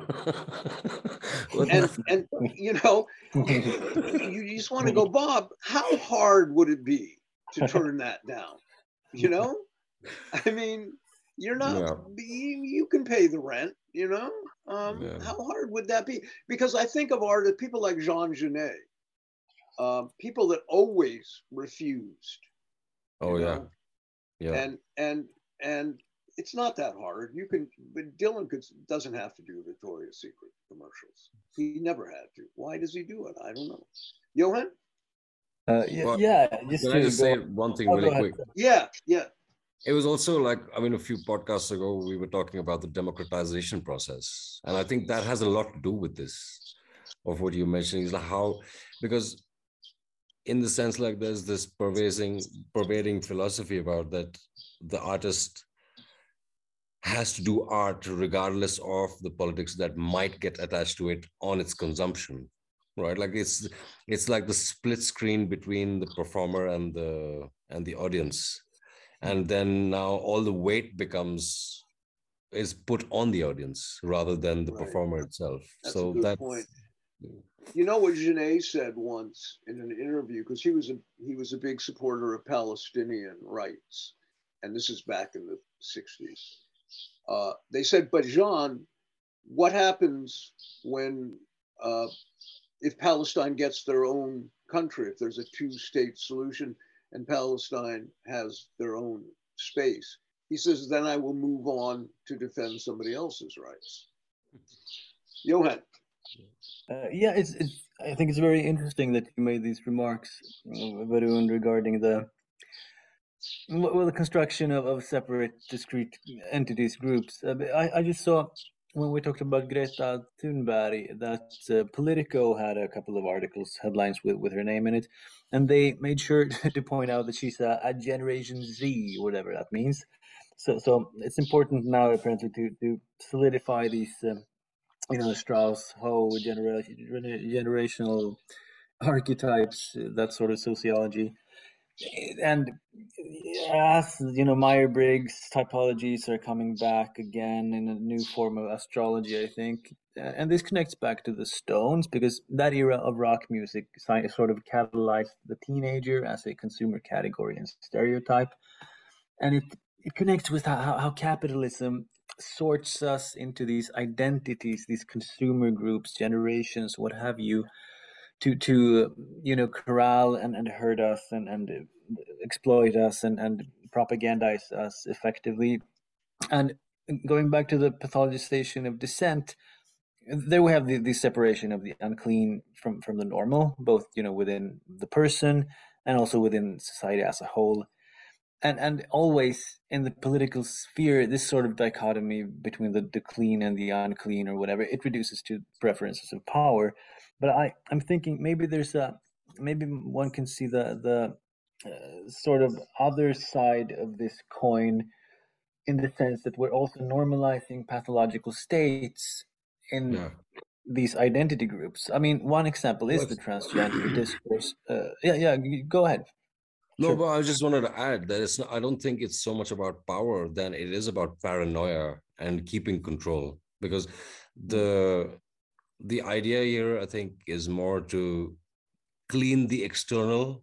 and and you know, you just want to go, Bob. How hard would it be to turn that down? You know, I mean, you're not. Yeah. You, you can pay the rent. You know, um, Yeah. how hard would that be? Because I think of art people like Jean Genet, um, people that always refused. oh yeah know, yeah and and and it's not that hard. You can, but Dylan could doesn't have to do Victoria's Secret commercials. He never had to. Why does he do it? I don't know. Johan? uh, yeah, Well, yeah just can i just go- say one thing Oh, really quick Yeah, yeah. It was also like i mean a few podcasts ago we were talking about the democratization process and i think that has a lot to do with this of what you mentioned is like how because in the sense like there's this pervading pervading philosophy about that the artist has to do art regardless of the politics that might get attached to it on its consumption right? Like it's it's like the split screen between the performer and the and the audience and then now all the weight becomes is put on the audience rather than the Right. performer itself That's so a good that's point. You know what Genet said once in an interview because he was a he was a big supporter of Palestinian rights, and this is back in the '60s. Uh, they said, "But Jean, what happens when uh, if Palestine gets their own country? If there's a two-state solution and Palestine has their own space?" He says, "Then I will move on to defend somebody else's rights." Johan. Uh, yeah, it's, it's. I think it's very interesting that you made these remarks, uh, Varun, regarding the well, well, the construction of, of separate, discrete entities, groups. Uh, I, I just saw when we talked about Greta Thunberg that uh, Politico had a couple of articles, headlines with, with her name in it, and they made sure to point out that she's a, a Generation Z, whatever that means. So, so it's important now apparently to to solidify these. Um, you know Strauss, Howe, generation, generational archetypes, that sort of sociology, and as you know, Myers Briggs typologies are coming back again in a new form of astrology, I think, Uh, and this connects back to the Stones because that era of rock music sort of catalyzed the teenager as a consumer category and stereotype, and it it connects with how, how- how capitalism sorts us into these identities, these consumer groups, generations, what have you, to to you know corral and, and hurt us and and uh, exploit us and and propagandize us effectively. And going back to the pathologization of dissent, there we have the, the separation of the unclean from from the normal, both you know within the person and also within society as a whole and and always in the political sphere this sort of dichotomy between the, the clean and the unclean or whatever it reduces to preferences of power. But i i'm thinking maybe there's a maybe one can see the the uh, sort of other side of this coin in the sense that we're also normalizing pathological states in yeah. these identity groups. I mean one example is Well, the transgender discourse uh, yeah yeah go ahead No, but I just wanted to add that it's not, I don't think it's so much about power than it is about paranoia and keeping control because the mm. the idea here I think is more to clean the external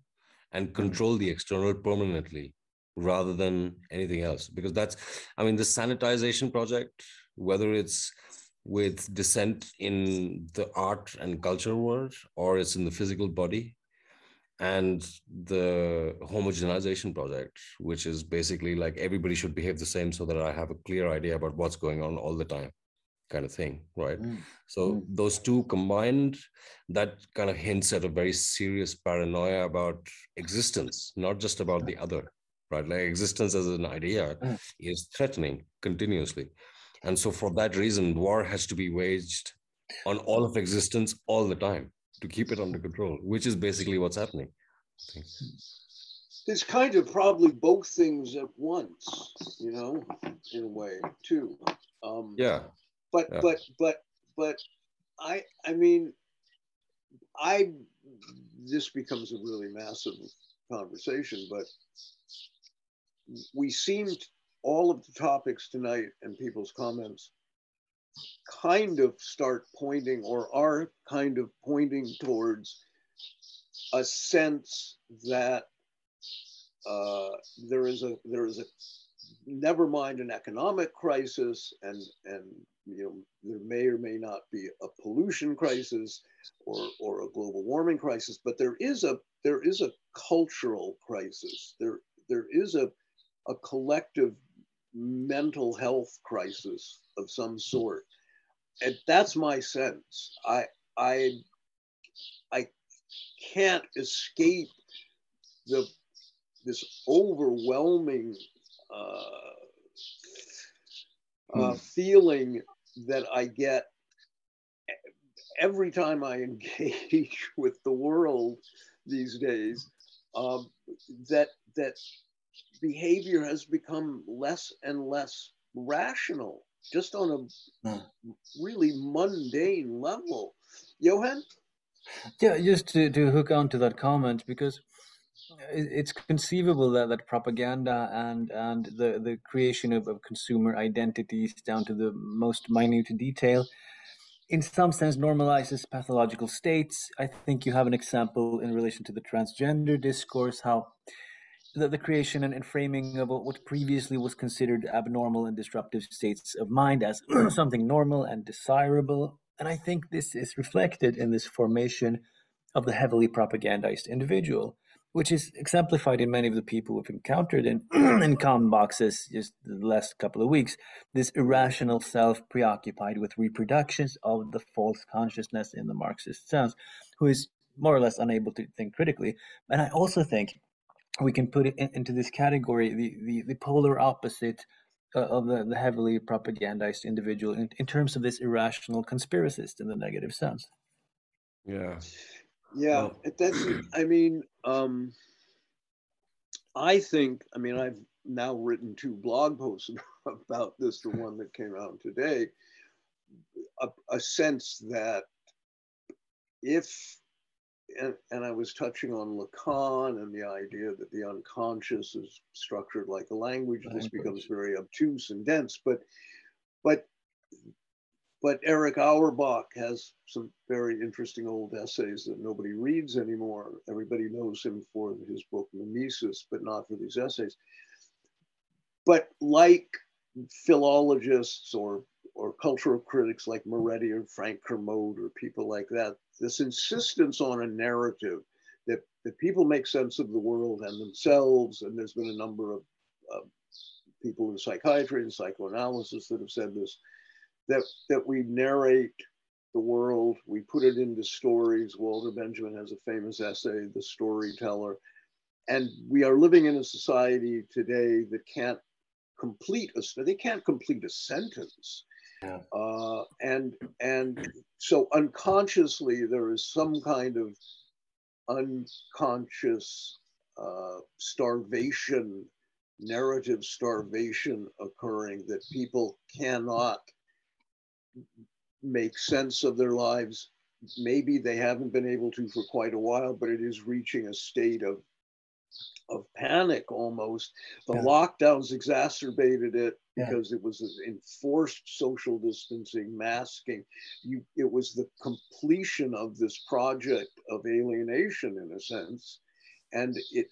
and mm. control the external permanently rather than anything else because that's I mean the sanitization project whether it's with dissent in the art and culture world, or it's in the physical body, and the homogenization project, which is basically like everybody should behave the same so that I have a clear idea about what's going on all the time, kind of thing, right? Mm. So mm. those two combined, that kind of hints at a very serious paranoia about existence, not just about the other, right? Like existence as an idea mm. is threatening continuously. And so for that reason, war has to be waged on all of existence all the time to keep it under control, which is basically what's happening. It's kind of probably both things at once, you know, in a way too. Um, yeah. But yeah. but but but I I mean, I this becomes a really massive conversation, but we seemed all of the topics tonight and people's comments kind of start pointing or are kind of pointing towards a sense that uh, there is a there is a never mind an economic crisis and and you know there may or may not be a pollution crisis or or a global warming crisis but there is a there is a cultural crisis. There there is a a collective mental health crisis of some sort. And that's my sense. I I I can't escape the this overwhelming uh, uh, hmm. feeling that I get every time I engage with the world these days. Um, that that behavior has become less and less rational, just on a hmm. really mundane level. Johan? Yeah, just to, to hook on to that comment, because it's conceivable that, that propaganda and, and the, the creation of, of consumer identities down to the most minute detail in some sense normalizes pathological states. I think you have an example in relation to the transgender discourse, how the, the creation and, and framing of what previously was considered abnormal and disruptive states of mind as something normal and desirable. And I think this is reflected in this formation of the heavily propagandized individual, which is exemplified in many of the people we've encountered in, in common boxes just the last couple of weeks. This irrational self preoccupied with reproductions of the false consciousness in the Marxist sense, who is more or less unable to think critically. And I also think we can put it in, into this category the, the, the polar opposite uh, of the, the heavily propagandized individual in, in terms of this irrational conspiracist in the negative sense yeah yeah well. that's i mean um i think i mean i've now written two blog posts about this the one that came out today a, a sense that if and, and I was touching on Lacan and the idea that the unconscious is structured like a language. This becomes very obtuse and dense, but but but Erich Auerbach has some very interesting old essays that nobody reads anymore. Everybody knows him for his book Mimesis, but not for these essays. But like philologists or or cultural critics like Moretti or Frank Kermode or people like that, this insistence on a narrative that, that people make sense of the world and themselves. And there's been a number of uh, people in psychiatry and psychoanalysis that have said this, that, that we narrate the world, we put it into stories. Walter Benjamin has a famous essay, The Storyteller. And we are living in a society today that can't complete a, they can't complete a sentence yeah. Uh, and and so unconsciously there is some kind of unconscious uh, starvation, narrative starvation occurring that people cannot make sense of their lives. Maybe they haven't been able to for quite a while, but it is reaching a state of of panic almost. The yeah. lockdowns exacerbated it yeah. because it was enforced social distancing, masking. You, it was the completion of this project of alienation in a sense, and it.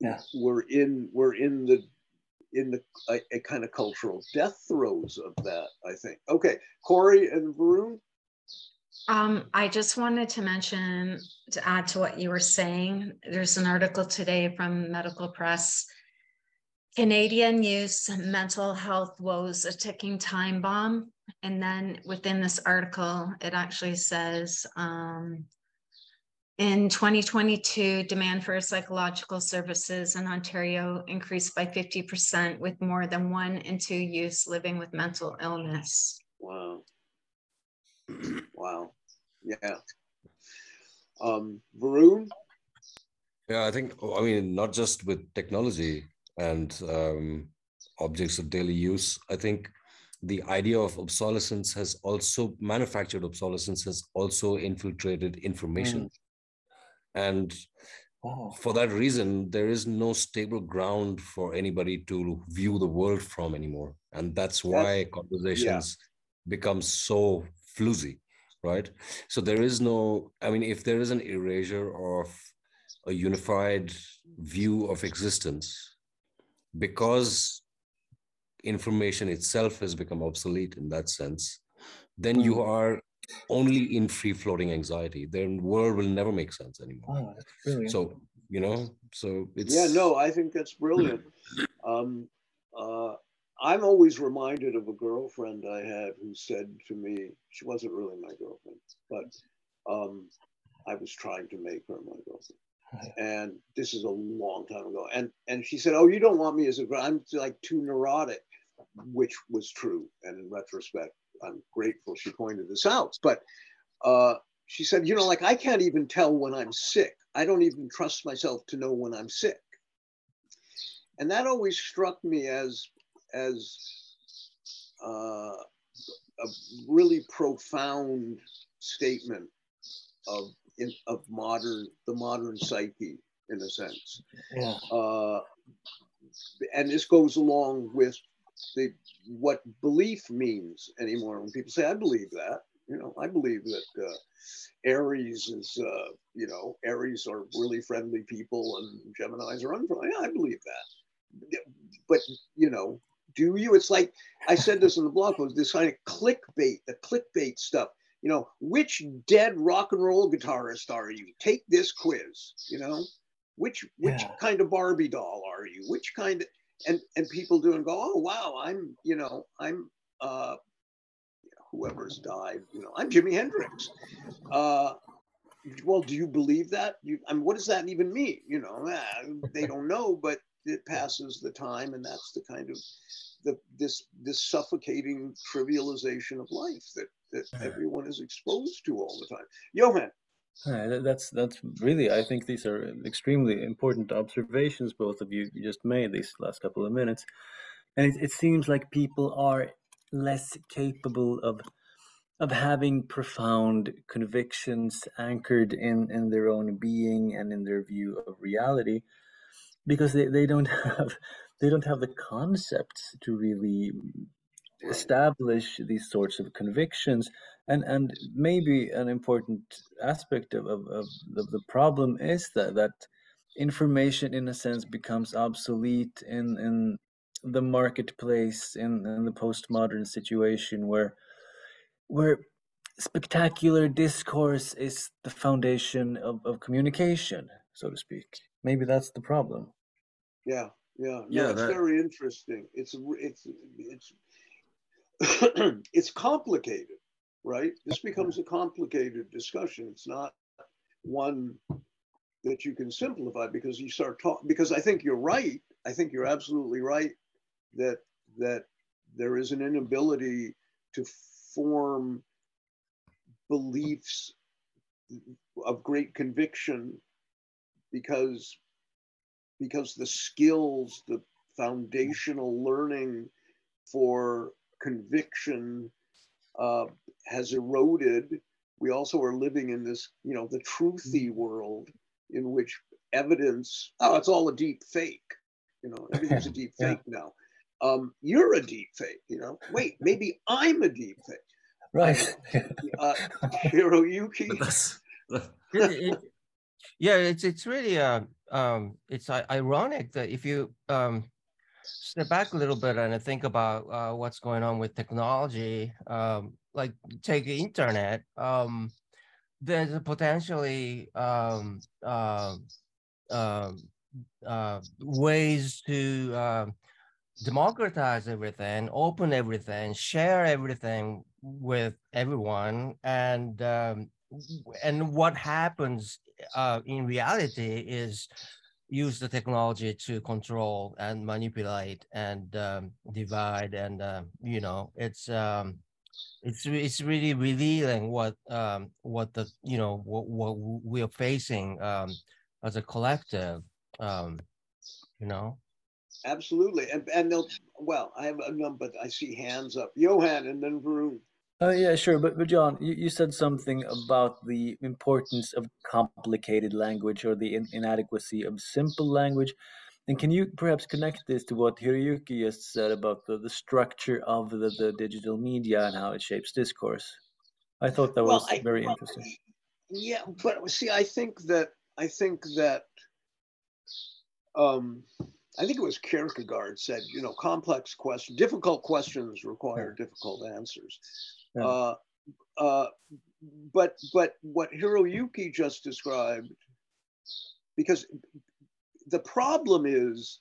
Yeah. We're in we're in the in the a, a, kind of cultural death throes of that. I think. Okay, Cory and Varun. Um, I just wanted to mention to add to what you were saying. There's an article today from Medical Press. Canadian youth mental health woes a ticking time bomb. And then within this article, it actually says um, in 2022, demand for psychological services in Ontario increased by 50%, with more than one in two youths living with mental illness. Wow. wow. Yeah. Um, Varun? Yeah, I think, I mean, not just with technology and um, objects of daily use, I think the idea of obsolescence has also manufactured obsolescence has also infiltrated information. Mm and oh. for that reason there is no stable ground for anybody to view the world from anymore and that's why that's, conversations yeah. become so floozy right so there is no i mean if there is an erasure of a unified view of existence because information itself has become obsolete in that sense then you hmm. are only in free floating anxiety. The world will never make sense anymore. Oh, so you know, so it's yeah. No, I think that's brilliant. um, uh, I'm always reminded of a girlfriend I had who said to me, she wasn't really my girlfriend, but um, I was trying to make her my girlfriend. And this is a long time ago. And and she said, "Oh, you don't want me as a girl. I'm like too neurotic," which was true. And in retrospect, I'm grateful she pointed this out. But uh, she said, you know, like I can't even tell when I'm sick. I don't even trust myself to know when I'm sick. And that always struck me as as uh, a really profound statement of in, of modern the modern psyche in a sense. Yeah. Uh, and this goes along with the what belief means anymore. When people say, "I believe that," you know, I believe that uh, Aries is, uh, you know, Aries are really friendly people and Gemini's are unfriendly. Yeah, I believe that. But you know, do you? It's like I said this in the blog post. This kind of clickbait, the clickbait stuff. You know, which dead rock and roll guitarist are you? Take this quiz. You know, which which yeah. kind of Barbie doll are you? Which kind of and and people do and go, oh wow, I'm you know I'm uh, whoever's died, you know, I'm Jimi Hendrix. Uh, well, do you believe that? You, I mean, what does that even mean? You know, eh, they don't know, but it passes the time, and that's the kind of the this this suffocating trivialization of life that that everyone is exposed to all the time. Johan, that's that's really. I think these are extremely important observations both of you just made these last couple of minutes, and it, it seems like people are less capable of of having profound convictions anchored in in their own being and in their view of reality because they, they don't have they don't have the concepts to really establish these sorts of convictions and and maybe an important aspect of, of, of the, the problem is that that information in a sense becomes obsolete in in the marketplace in, in the postmodern situation where where spectacular discourse is the foundation of, of communication so to speak. Maybe that's the problem. Yeah yeah. No, yeah it's that... very interesting. It's it's it's it's complicated, right? This becomes a complicated discussion. It's not one that you can simplify because you start talking. Because I think you're right. I think you're absolutely right that that there is an inability to form beliefs of great conviction because because the skills the foundational learning for conviction uh, has eroded. We also are living in this, you know, the truthy mm. world in which evidence, oh, it's all a deep fake. You know, everything's a deep fake yeah. now. Um, you're a deep fake, you know. Wait, maybe I'm a deep fake. Right. uh, Hiroyuki. it, it, yeah, it's it's really uh, um, it's uh, ironic that if you um, step back a little bit and think about uh, what's going on with technology, um, like take the internet, um, there's a potentially um, uh, uh, uh, ways to um, democratize everything, open everything, share everything with everyone, and um, and what happens uh, in reality is use the technology to control and manipulate and um, divide and uh, you know it's um, it's it's really revealing what um, what the you know what, what we are facing um, as a collective um, you know? Absolutely. And and they'll well i have a number i see hands up. Johan and then varun uh, yeah, sure. But, but John, you, you said something about the importance of complicated language or the in, inadequacy of simple language. And can you perhaps connect this to what Hiroyuki just said about the, the structure of the, the digital media and how it shapes discourse? I thought that well, was I, very well, interesting. Yeah, but see, I think that I think that um, I think it was Kierkegaard said, you know, complex questions, difficult questions require difficult answers. Uh, uh, but but what Hiroyuki just described, because the problem is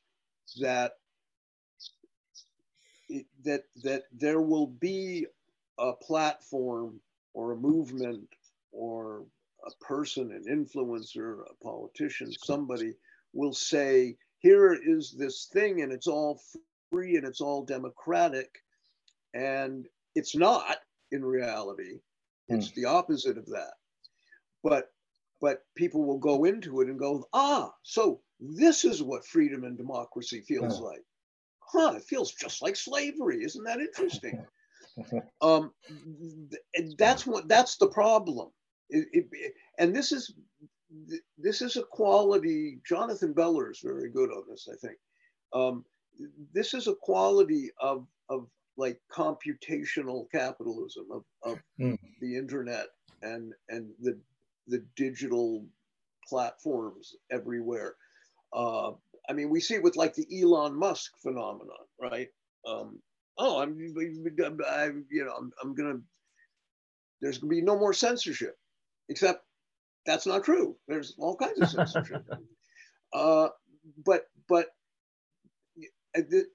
that that that there will be a platform or a movement or a person, an influencer, a politician, somebody will say, here is this thing and it's all free and it's all democratic. And it's not in reality. It's mm. the opposite of that. But but people will go into it and go, ah, so this is what freedom and democracy feels like. Huh, it feels just like slavery. Isn't that interesting? um, that's what that's the problem. It, it, and this is this is a quality. Jonathan Beller is very good on this, I think. Um, this is a quality of of like computational capitalism of, of mm. the internet and and the the digital platforms everywhere. Uh, I mean, we see it with like the Elon Musk phenomenon, right? Um, oh, I'm, I, you know, I'm, I'm gonna. There's gonna be no more censorship, except that's not true. There's all kinds of censorship. uh, but but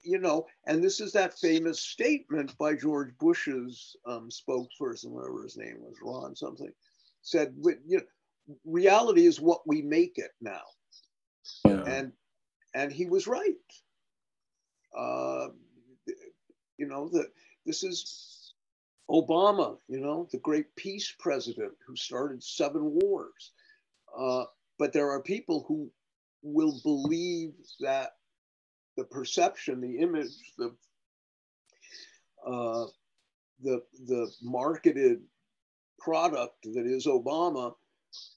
you know, and this is that famous statement by George Bush's um, spokesperson, whatever his name was, Ron something, said, you know, reality is what we make it now. Yeah. And and he was right. Uh, you know, that this is Obama, you know, the great peace president who started seven wars. Uh, but there are people who will believe that the perception, the image, the uh, the the marketed product that is Obama,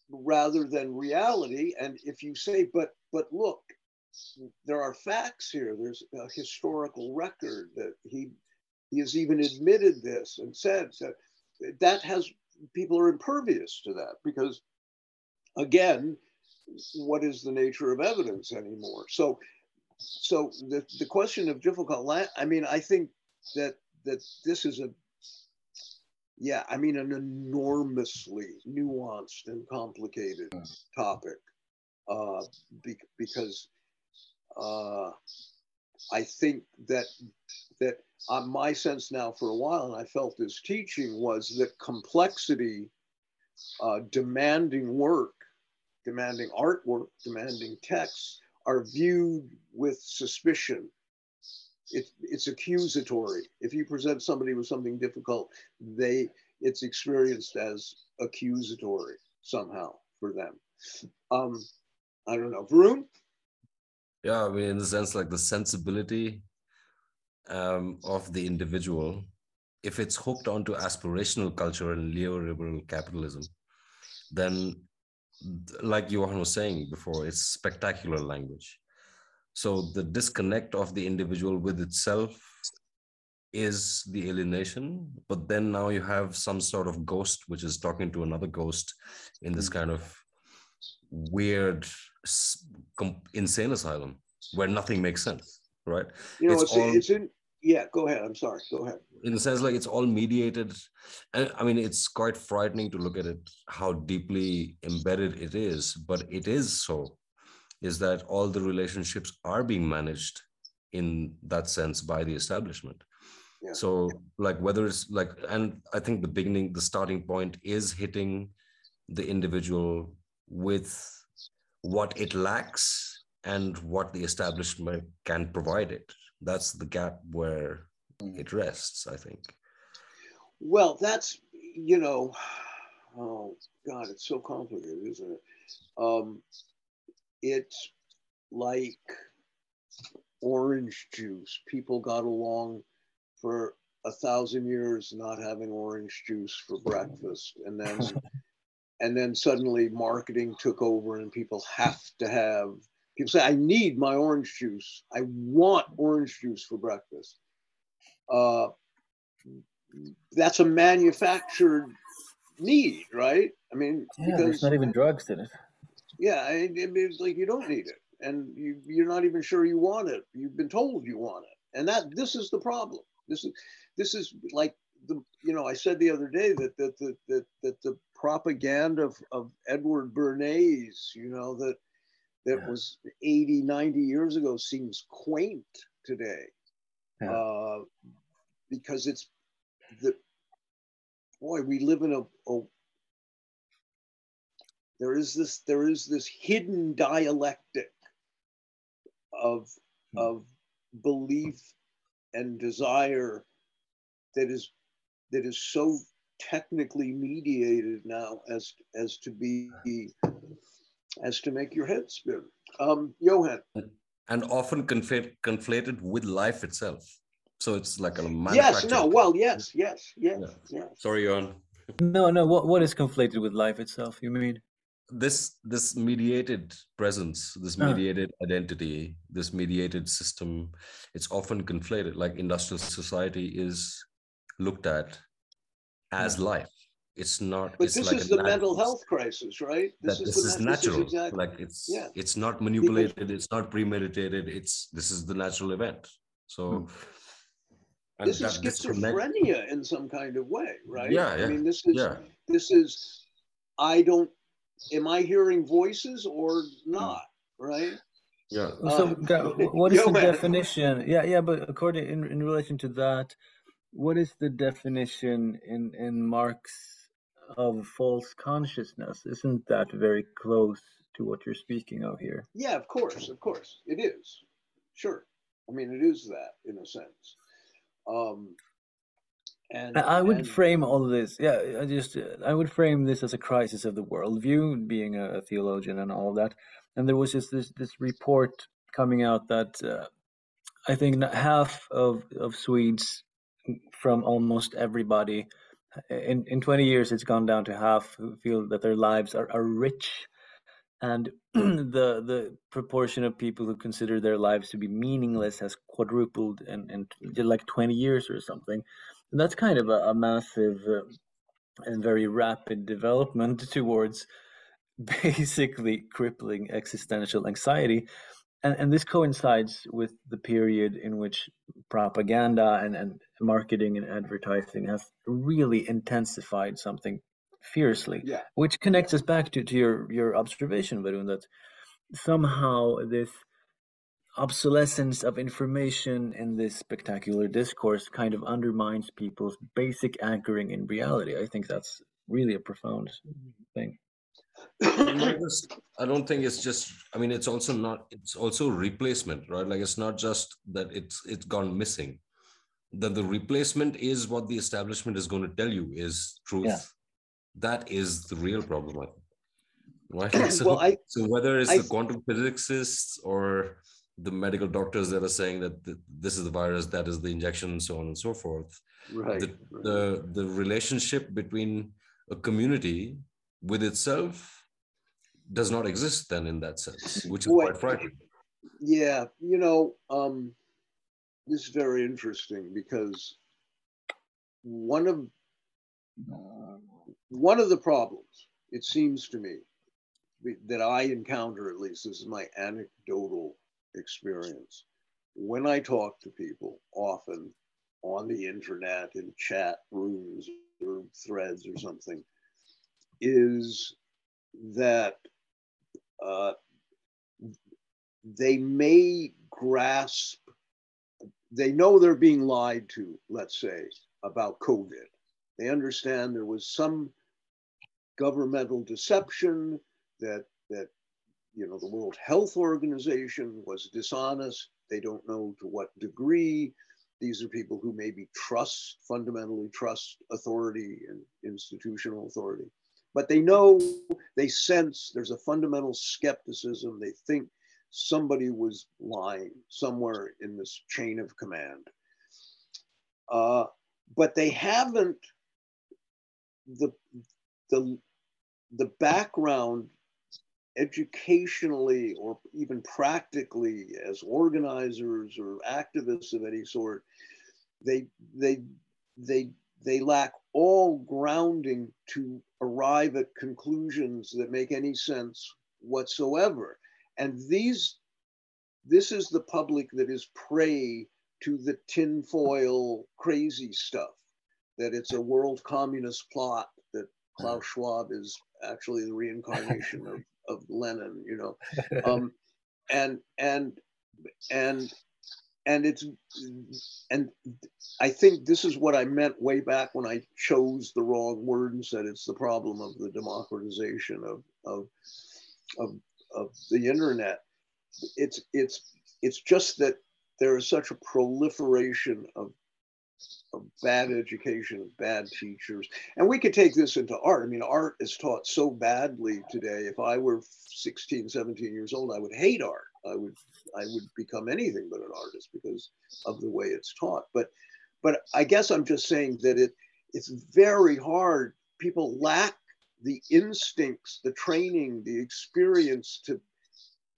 rather than reality. And if you say, but but look, there are facts here. There's a historical record that he he has even admitted this and said that that has people are impervious to that because again what is the nature of evidence anymore so so the, the question of difficult land, I mean, I think that that this is a yeah, I mean an enormously nuanced and complicated topic uh, be, because uh, I think that that uh, my sense now for a while, and I felt this teaching was that complexity, uh, demanding work, demanding artwork, demanding text are viewed with suspicion. It, it's accusatory. If you present somebody with something difficult, they it's experienced as accusatory somehow for them. Um, I don't know, Varun. Yeah, I mean, in the sense like the sensibility um, of the individual, if it's hooked onto aspirational culture and neoliberal capitalism, then like Johan was saying before, it's spectacular language. So the disconnect of the individual with itself is the alienation, but then now you have some sort of ghost which is talking to another ghost in this kind of weird, insane asylum where nothing makes sense. right? You know, It's it's, all- it's in, yeah, go ahead. I'm sorry. Go ahead. in the sense like it's all mediated and i mean it's quite frightening to look at it how deeply embedded it is but it is so is that all the relationships are being managed in that sense by the establishment Yeah. so like whether it's like and i think the beginning the starting point is hitting the individual with what it lacks and what the establishment can provide it that's the gap where it rests, I think. Well, that's, you know, oh God, it's so complicated, isn't it? Um, it's like orange juice. People got along for a thousand years not having orange juice for breakfast. And then, and then suddenly marketing took over and people have to have, people say, I need my orange juice. I want orange juice for breakfast. Uh, that's a manufactured need, right? I mean, Yeah, there's not even drugs in it. yeah, I, I it's like you don't need it, and you you're not even sure you want it. You've been told you want it, and that this is the problem. This is this is like the you know I said the other day that that that that, that the propaganda of, of Edward Bernays, you know that that Yeah. was 80, 90 years ago seems quaint today Yeah. uh, because it's the boy we live in a, a there is this there is this hidden dialectic of Hmm. of belief and desire that is that is so technically mediated now as as to be as to make your head spin um johan And often conflate, conflated with life itself. So it's like a yes manufactured. no well yes yes yes Yeah. yes Sorry, Johan. No, no. What what is conflated with life itself? You mean? This this mediated presence, this Uh. mediated identity, this mediated system, it's often conflated. Like industrial society is looked at as life. It's not. but it's this like is a the mental health crisis right that this the is ma- natural exactly like it's yeah. it's not manipulated it's not premeditated it's this is the natural event so and this is that disconnect- schizophrenia in some kind of way right Yeah, i mean this is yeah this is i don't am i hearing voices or not right yeah So, Uh, what is Yo, the man. definition? Yeah, yeah. But according in in relation to that, what is the definition in in Marx of false consciousness? Isn't that very close to what you're speaking of here? yeah of course of course it is sure i mean it is that in a sense um and I would and- frame all of this. Yeah, I just I would frame this as a crisis of the worldview, being a, theologian and all that. And there was just this this report coming out that uh, I think half of of Swedes, from almost everybody, in in twenty years, it's gone down to half who feel that their lives are, are rich, and the the proportion of people who consider their lives to be meaningless has quadrupled in, in like twenty years or something. And that's kind of a, a massive uh, and very rapid development towards basically crippling existential anxiety. And, and this coincides with the period in which propaganda and, and marketing and advertising has really intensified something fiercely, yeah which connects us back to, to your, your observation, Varun, that somehow this obsolescence of information in this spectacular discourse kind of undermines people's basic anchoring in reality. I think that's really a profound thing. Just- i don't think it's just i mean it's also not it's also replacement right like it's not just that it's it's gone missing that the replacement is what the establishment is going to tell you is truth Yeah. that is the real problem I think. right so, well i so whether it's I- the quantum physicists or the medical doctors that are saying that th- this is the virus that is the injection and so on and so forth right, the, right. the the relationship between a community with itself does not exist then in that sense which is Boy. quite frightening Yeah, you know, um, this is very interesting because one of one of the problems, it seems to me, that I encounter at least, this is my anecdotal experience, when I talk to people, often on the internet, in chat rooms or threads or something, is that uh, they may grasp, they know they're being lied to, let's say, about COVID. They understand there was some governmental deception that that you know the World Health Organization was dishonest. They don't know to what degree. These are people who maybe trust, fundamentally trust authority and institutional authority. But they know, they sense there's a fundamental skepticism. They think somebody was lying somewhere in this chain of command. Uh, but they haven't the the the background educationally or even practically as organizers or activists of any sort they they they they lack all grounding to arrive at conclusions that make any sense whatsoever. And these this is the public that is prey to the tinfoil crazy stuff that it's a world communist plot that klaus schwab is actually the reincarnation of of Lenin, you know, um, and and and and it's and I think this is what I meant way back when I chose the wrong word and said it's the problem of the democratization of of of, of the internet. It's it's it's just that there is such a proliferation of of bad education, of bad teachers. And we could take this into art. I mean, art is taught so badly today. If I were 16, 17 years old, I would hate art. I would I would become anything but an artist because of the way it's taught. But but I guess I'm just saying that it it's very hard. People lack the instincts, the training, the experience to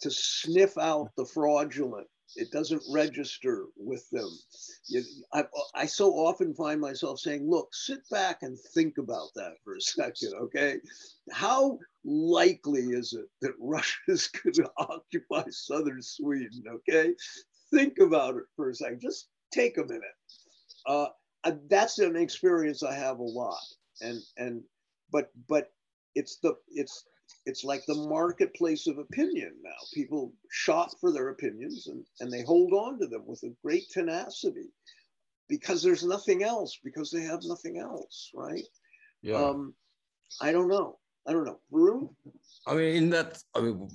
to sniff out the fraudulent it doesn't register with them. I, I so often find myself saying, look, sit back and think about that for a second, okay? How likely is it that Russia is going to occupy southern Sweden, okay? Think about it for a second. Just take a minute. Uh, that's an experience I have a lot. And, and, but, but it's the, it's it's like the marketplace of opinion now. People shop for their opinions and, and they hold on to them with a great tenacity because there's nothing else, because they have nothing else, right? Yeah. Um, I don't know. I don't know. Varun? I mean, in that, I mean,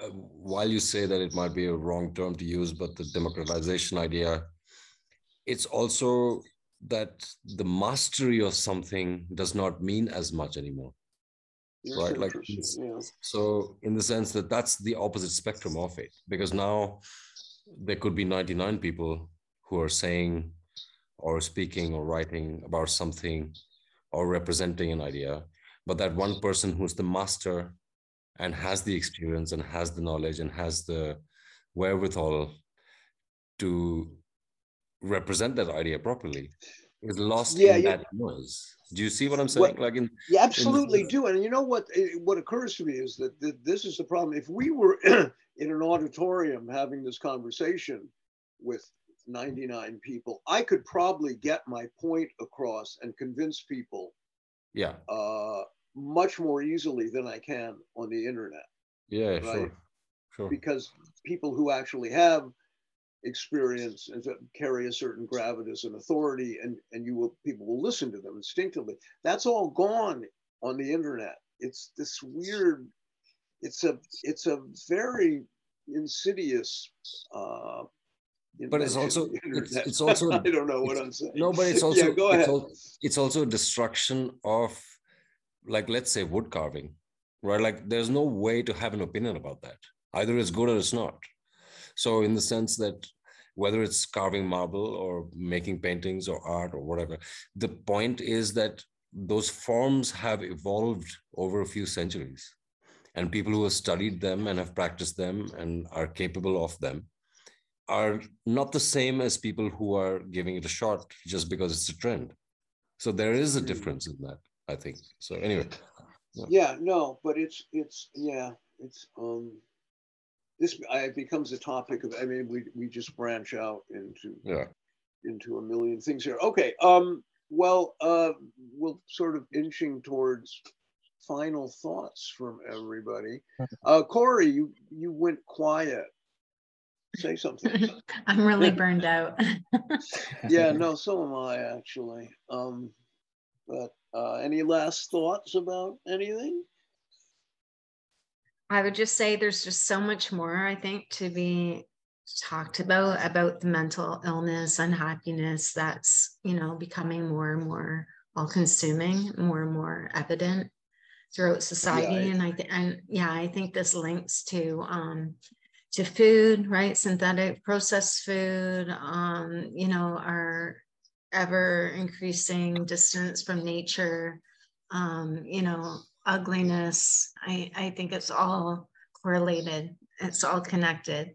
uh, while you say that it might be a wrong term to use, but the democratization idea, it's also that the mastery of something does not mean as much anymore right like yeah. so in the sense that that's the opposite spectrum of it because now there could be 99 people who are saying or speaking or writing about something or representing an idea but that one person who's the master and has the experience and has the knowledge and has the wherewithal to represent that idea properly is lost yeah, in yeah. that noise do you see what I'm saying? like in you absolutely in do. And you know what? Eh, what occurs to me is that, that this is the problem. If we were in an auditorium having this conversation with 99 people, I could probably get my point across and convince people. Yeah. Uh, much more easily than I can on the internet. Yeah, right? sure. Sure. Because people who actually have experience and carry a certain gravitas and authority and and you will people will listen to them instinctively. That's all gone on the internet. It's this weird it's a it's a very insidious uh but it's also it's, it's, also i don't know what i'm saying. No but it's also yeah, go ahead. It's, also, it's also a destruction of like let's say wood carving right? Like there's no way to have an opinion about that. Either it's good or it's not so, in the sense that whether it's carving marble or making paintings or art or whatever, the point is that those forms have evolved over a few centuries. And people who have studied them and have practiced them and are capable of them are not the same as people who are giving it a shot just because it's a trend. So there is a difference in that, I think. So anyway. Yeah, yeah no, but it's it's yeah, it's um this I, becomes a topic of. I mean, we we just branch out into Yeah. into a million things here. Okay. Um. Well, uh, we'll sort of inching towards final thoughts from everybody. Uh, Cory, you you went quiet. Say something. I'm really burned out. yeah. No. So am I actually. Um. But uh, any last thoughts about anything? I would just say there's just so much more, I think, to be talked about about the mental illness, unhappiness that's, you know, becoming more and more all consuming, more and more evident throughout society. Yeah, I- and I th- and yeah, I think this links to um to food, right? Synthetic processed food, um, you know, our ever increasing distance from nature, um, you know, ugliness. I, I think it's all correlated. It's all connected.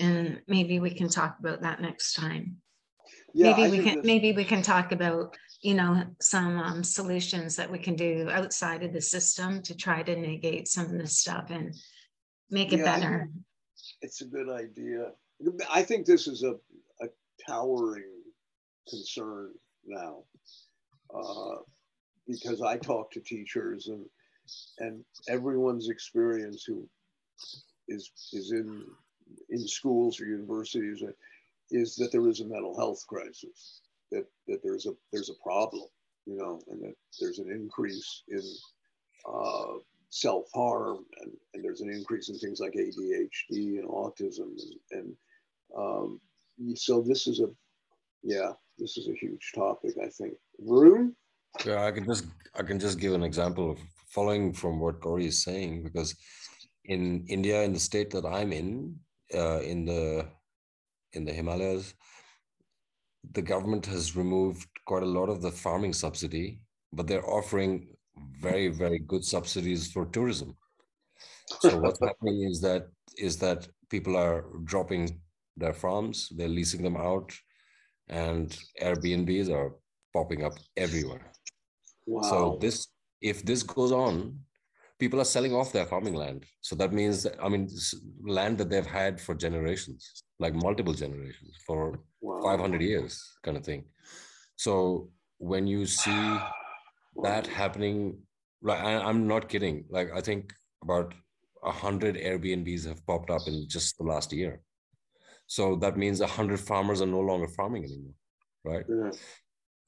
And maybe we can talk about that next time. Yeah. maybe I we can maybe we can talk about, you know, some um, solutions that we can do outside of the system to try to negate some of this stuff and make it Yeah, better. it's a good idea. I think this is a, a towering concern now. Uh, because I talk to teachers and and everyone's experience who is is in in schools or universities is that there is a mental health crisis that that there's a there's a problem you know and that there's an increase in uh, self-harm and, and there's an increase in things like ADHD and autism and, and um, so this is a yeah this is a huge topic I think. Varun? Yeah, I can just I can just give an example of following from what Cory is saying because in India, in the state that I'm in, uh, in the in the Himalayas, the government has removed quite a lot of the farming subsidy, but they're offering very very good subsidies for tourism. So what's happening is that is that people are dropping their farms, they're leasing them out, and Airbnbs are popping up everywhere. wow So this, if this goes on, people are selling off their farming land. So that means, I mean, land that they've had for generations, like multiple generations, for wow. 500 years, kind of thing. So when you see that happening, like I'm not kidding. Like I think about a hundred Airbnbs have popped up in just the last year. So that means a hundred farmers are no longer farming anymore, right? Yeah.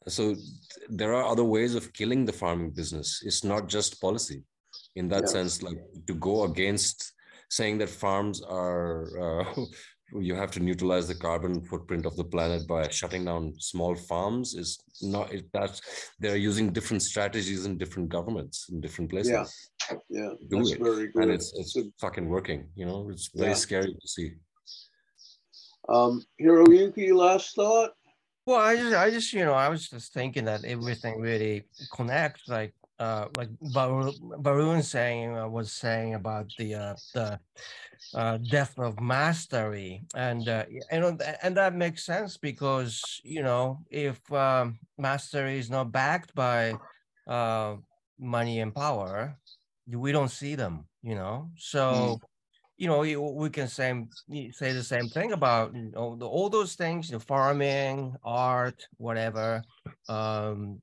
So th- there are other ways of killing the farming business it's not just policy in that Yeah. sense like to go against saying that farms are uh, you have to neutralize the carbon footprint of the planet by shutting down small farms is not it, that's they're using different strategies in different governments in different places Yeah. yeah do that's it. very good and it's it's So, fucking working you know it's very Yeah. scary to see um Hiroyuki last thought Well, I just, I just, you know, I was just thinking that everything really connects. Like, uh, like Baru- Barun saying uh, was saying about the uh, the uh, death of mastery, and uh, know, and that makes sense because you know, if um, mastery is not backed by uh, money and power, we don't see them. You know, so you know, we can say say the same thing about you know the, all those things, you know, farming, art, whatever, um,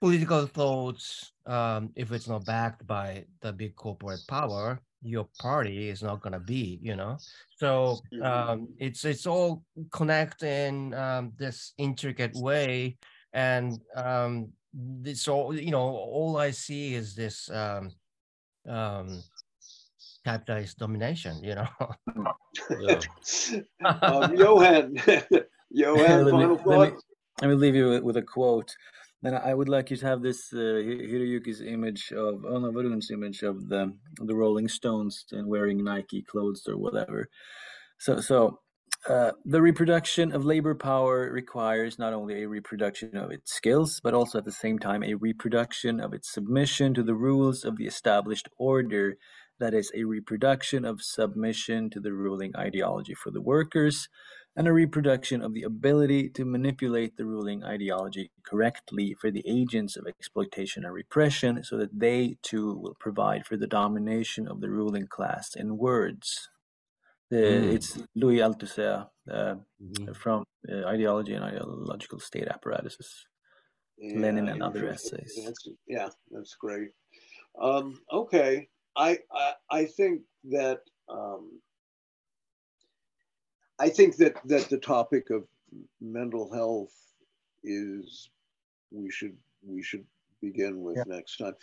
political thoughts. Um, if it's not backed by the big corporate power, your party is not gonna be, you know. So um, it's it's all connect in um, this intricate way, and um, this all you know. All I see is this. Capitalist domination, you know. yeah um, Johan Johan let, me, final let, me, let me leave you with, with a quote. Then I would like you to have this uh, Hi- Hiroyuki's image of, oh no, Varun's image of the the Rolling Stones and wearing Nike clothes or whatever. So, so uh, the reproduction of labor power requires not only a reproduction of its skills, but also at the same time a reproduction of its submission to the rules of the established order. That is, a reproduction of submission to the ruling ideology for the workers, and a reproduction of the ability to manipulate the ruling ideology correctly for the agents of exploitation and repression so that they too will provide for the domination of the ruling class in words. Uh, It's Louis Althusser uh, Mhm. from uh, Ideology and Ideological State Apparatuses. Lenin and other essays. That's, yeah, that's great. Um, okay, I, I I think that um, I think that that the topic of mental health is we should we should begin with next time.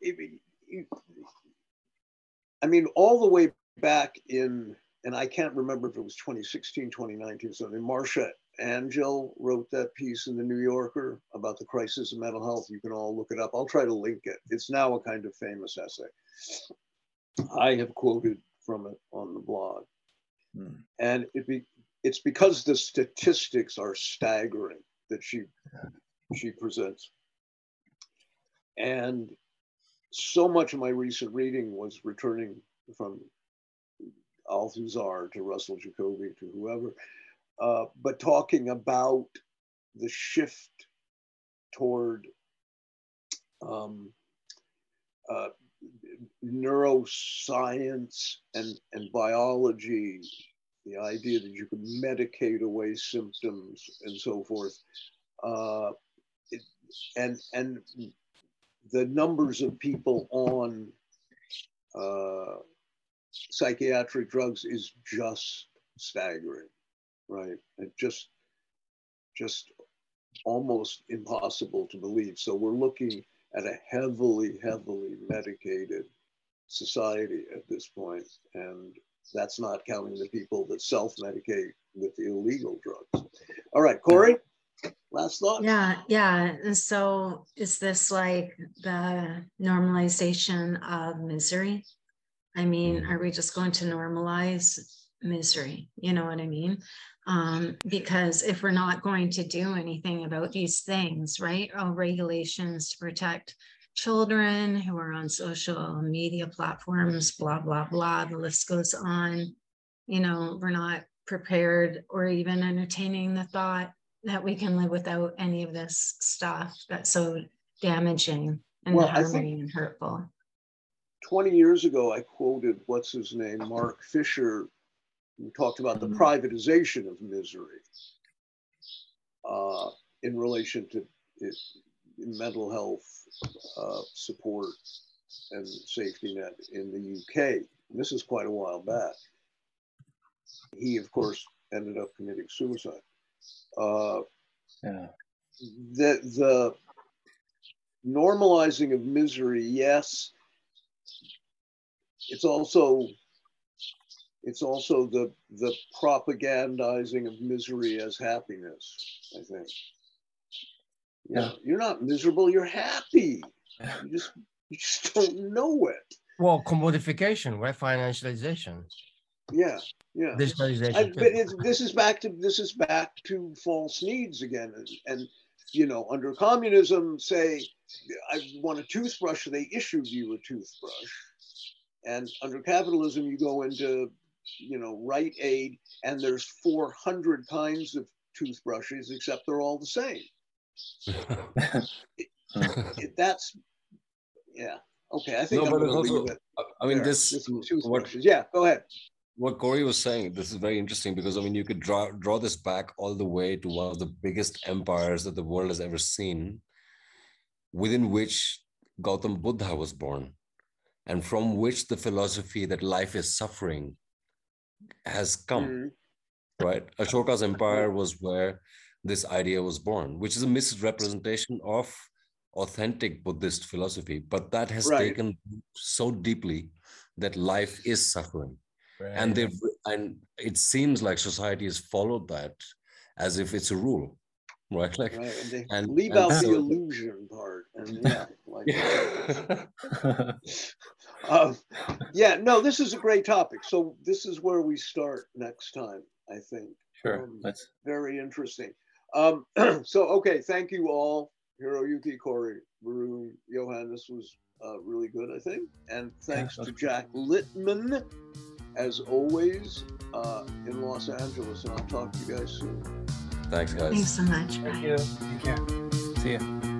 It- it- I mean, all the way back in, and I can't remember if it was 2016, 2019, something. Marcia Angell wrote that piece in the New Yorker about the crisis of mental health. You can all look it up. I'll try to link it. It's now a kind of famous essay. I have quoted from it on the blog. Hmm. And it be, it's because the statistics are staggering that she she presents. And so much of my recent reading was returning from Althusser to Russell Jacoby to whoever, uh, but talking about the shift toward um, uh, neuroscience and, and biology, the idea that you can medicate away symptoms and so forth. Uh, it, and, and the numbers of people on uh, psychiatric drugs is just staggering, right? And just, just almost impossible to believe. So we're looking at a heavily, heavily medicated society at this point, and that's not counting the people that self-medicate with illegal drugs. All right, Cory, last thought. Yeah, yeah. And so is this like the normalization of misery? I mean, mm-hmm. are we just going to normalize misery? You know what I mean? Um, because if we're not going to do anything about these things, right? Oh, regulations to protect children who are on social media platforms, blah, blah, blah. The list goes on. You know, we're not prepared or even entertaining the thought that we can live without any of this stuff that's so damaging and Well, harming and hurtful. 20 years ago, I quoted what's his name, Mark Fisher, who talked about the Mhm. privatization of misery uh, in relation to it, mental health uh, support and safety net in the UK. And this is quite a while back. He, of course, ended up committing suicide. Uh, Yeah. the the normalizing of misery, yes. It's also it's also the the propagandizing of misery as happiness, I think. yeah, know, you're not miserable, you're happy. You just you just don't know it. Well, commodification, right? Financialization, Yeah, yeah. digitalization. I, but this is back to this is back to false needs again, and, and you know, under communism, say, I want a toothbrush, they issued you a toothbrush, and under capitalism, you go into, you know, Rite Aid, and there's 400 kinds of toothbrushes, except they're all the same. It, that's, yeah, okay. I think No, I'm but going to it's leave also- it. I mean, there, this with what. Yeah, go ahead. what Cory was saying, this is very interesting because I mean, you could draw draw this back all the way to one of the biggest empires that the world has ever seen, within which Gautam Buddha was born, and from which the philosophy that life is suffering has come. Mhm. Right, Ashoka's empire was where this idea was born, which is a misrepresentation of authentic Buddhist philosophy, but that has Right. taken so deeply that life is suffering and they've and it seems like society has followed that as if it's a rule right like Right, and they and- leave and out the illusion part, and yeah, like, yeah um, yeah, no, this is a great topic. So this is where we start next time, I think. sure. Um, Let's. Very interesting. Um, so okay, thank you all, Hiroyuki, Cory, Varun, Johan. This was uh, really good, I think. And thanks that's to Jack Littman, as always, uh, in Los Angeles. And I'll talk to you guys soon. thanks guys Thanks so much. Thank Bye. you. Take care. See ya.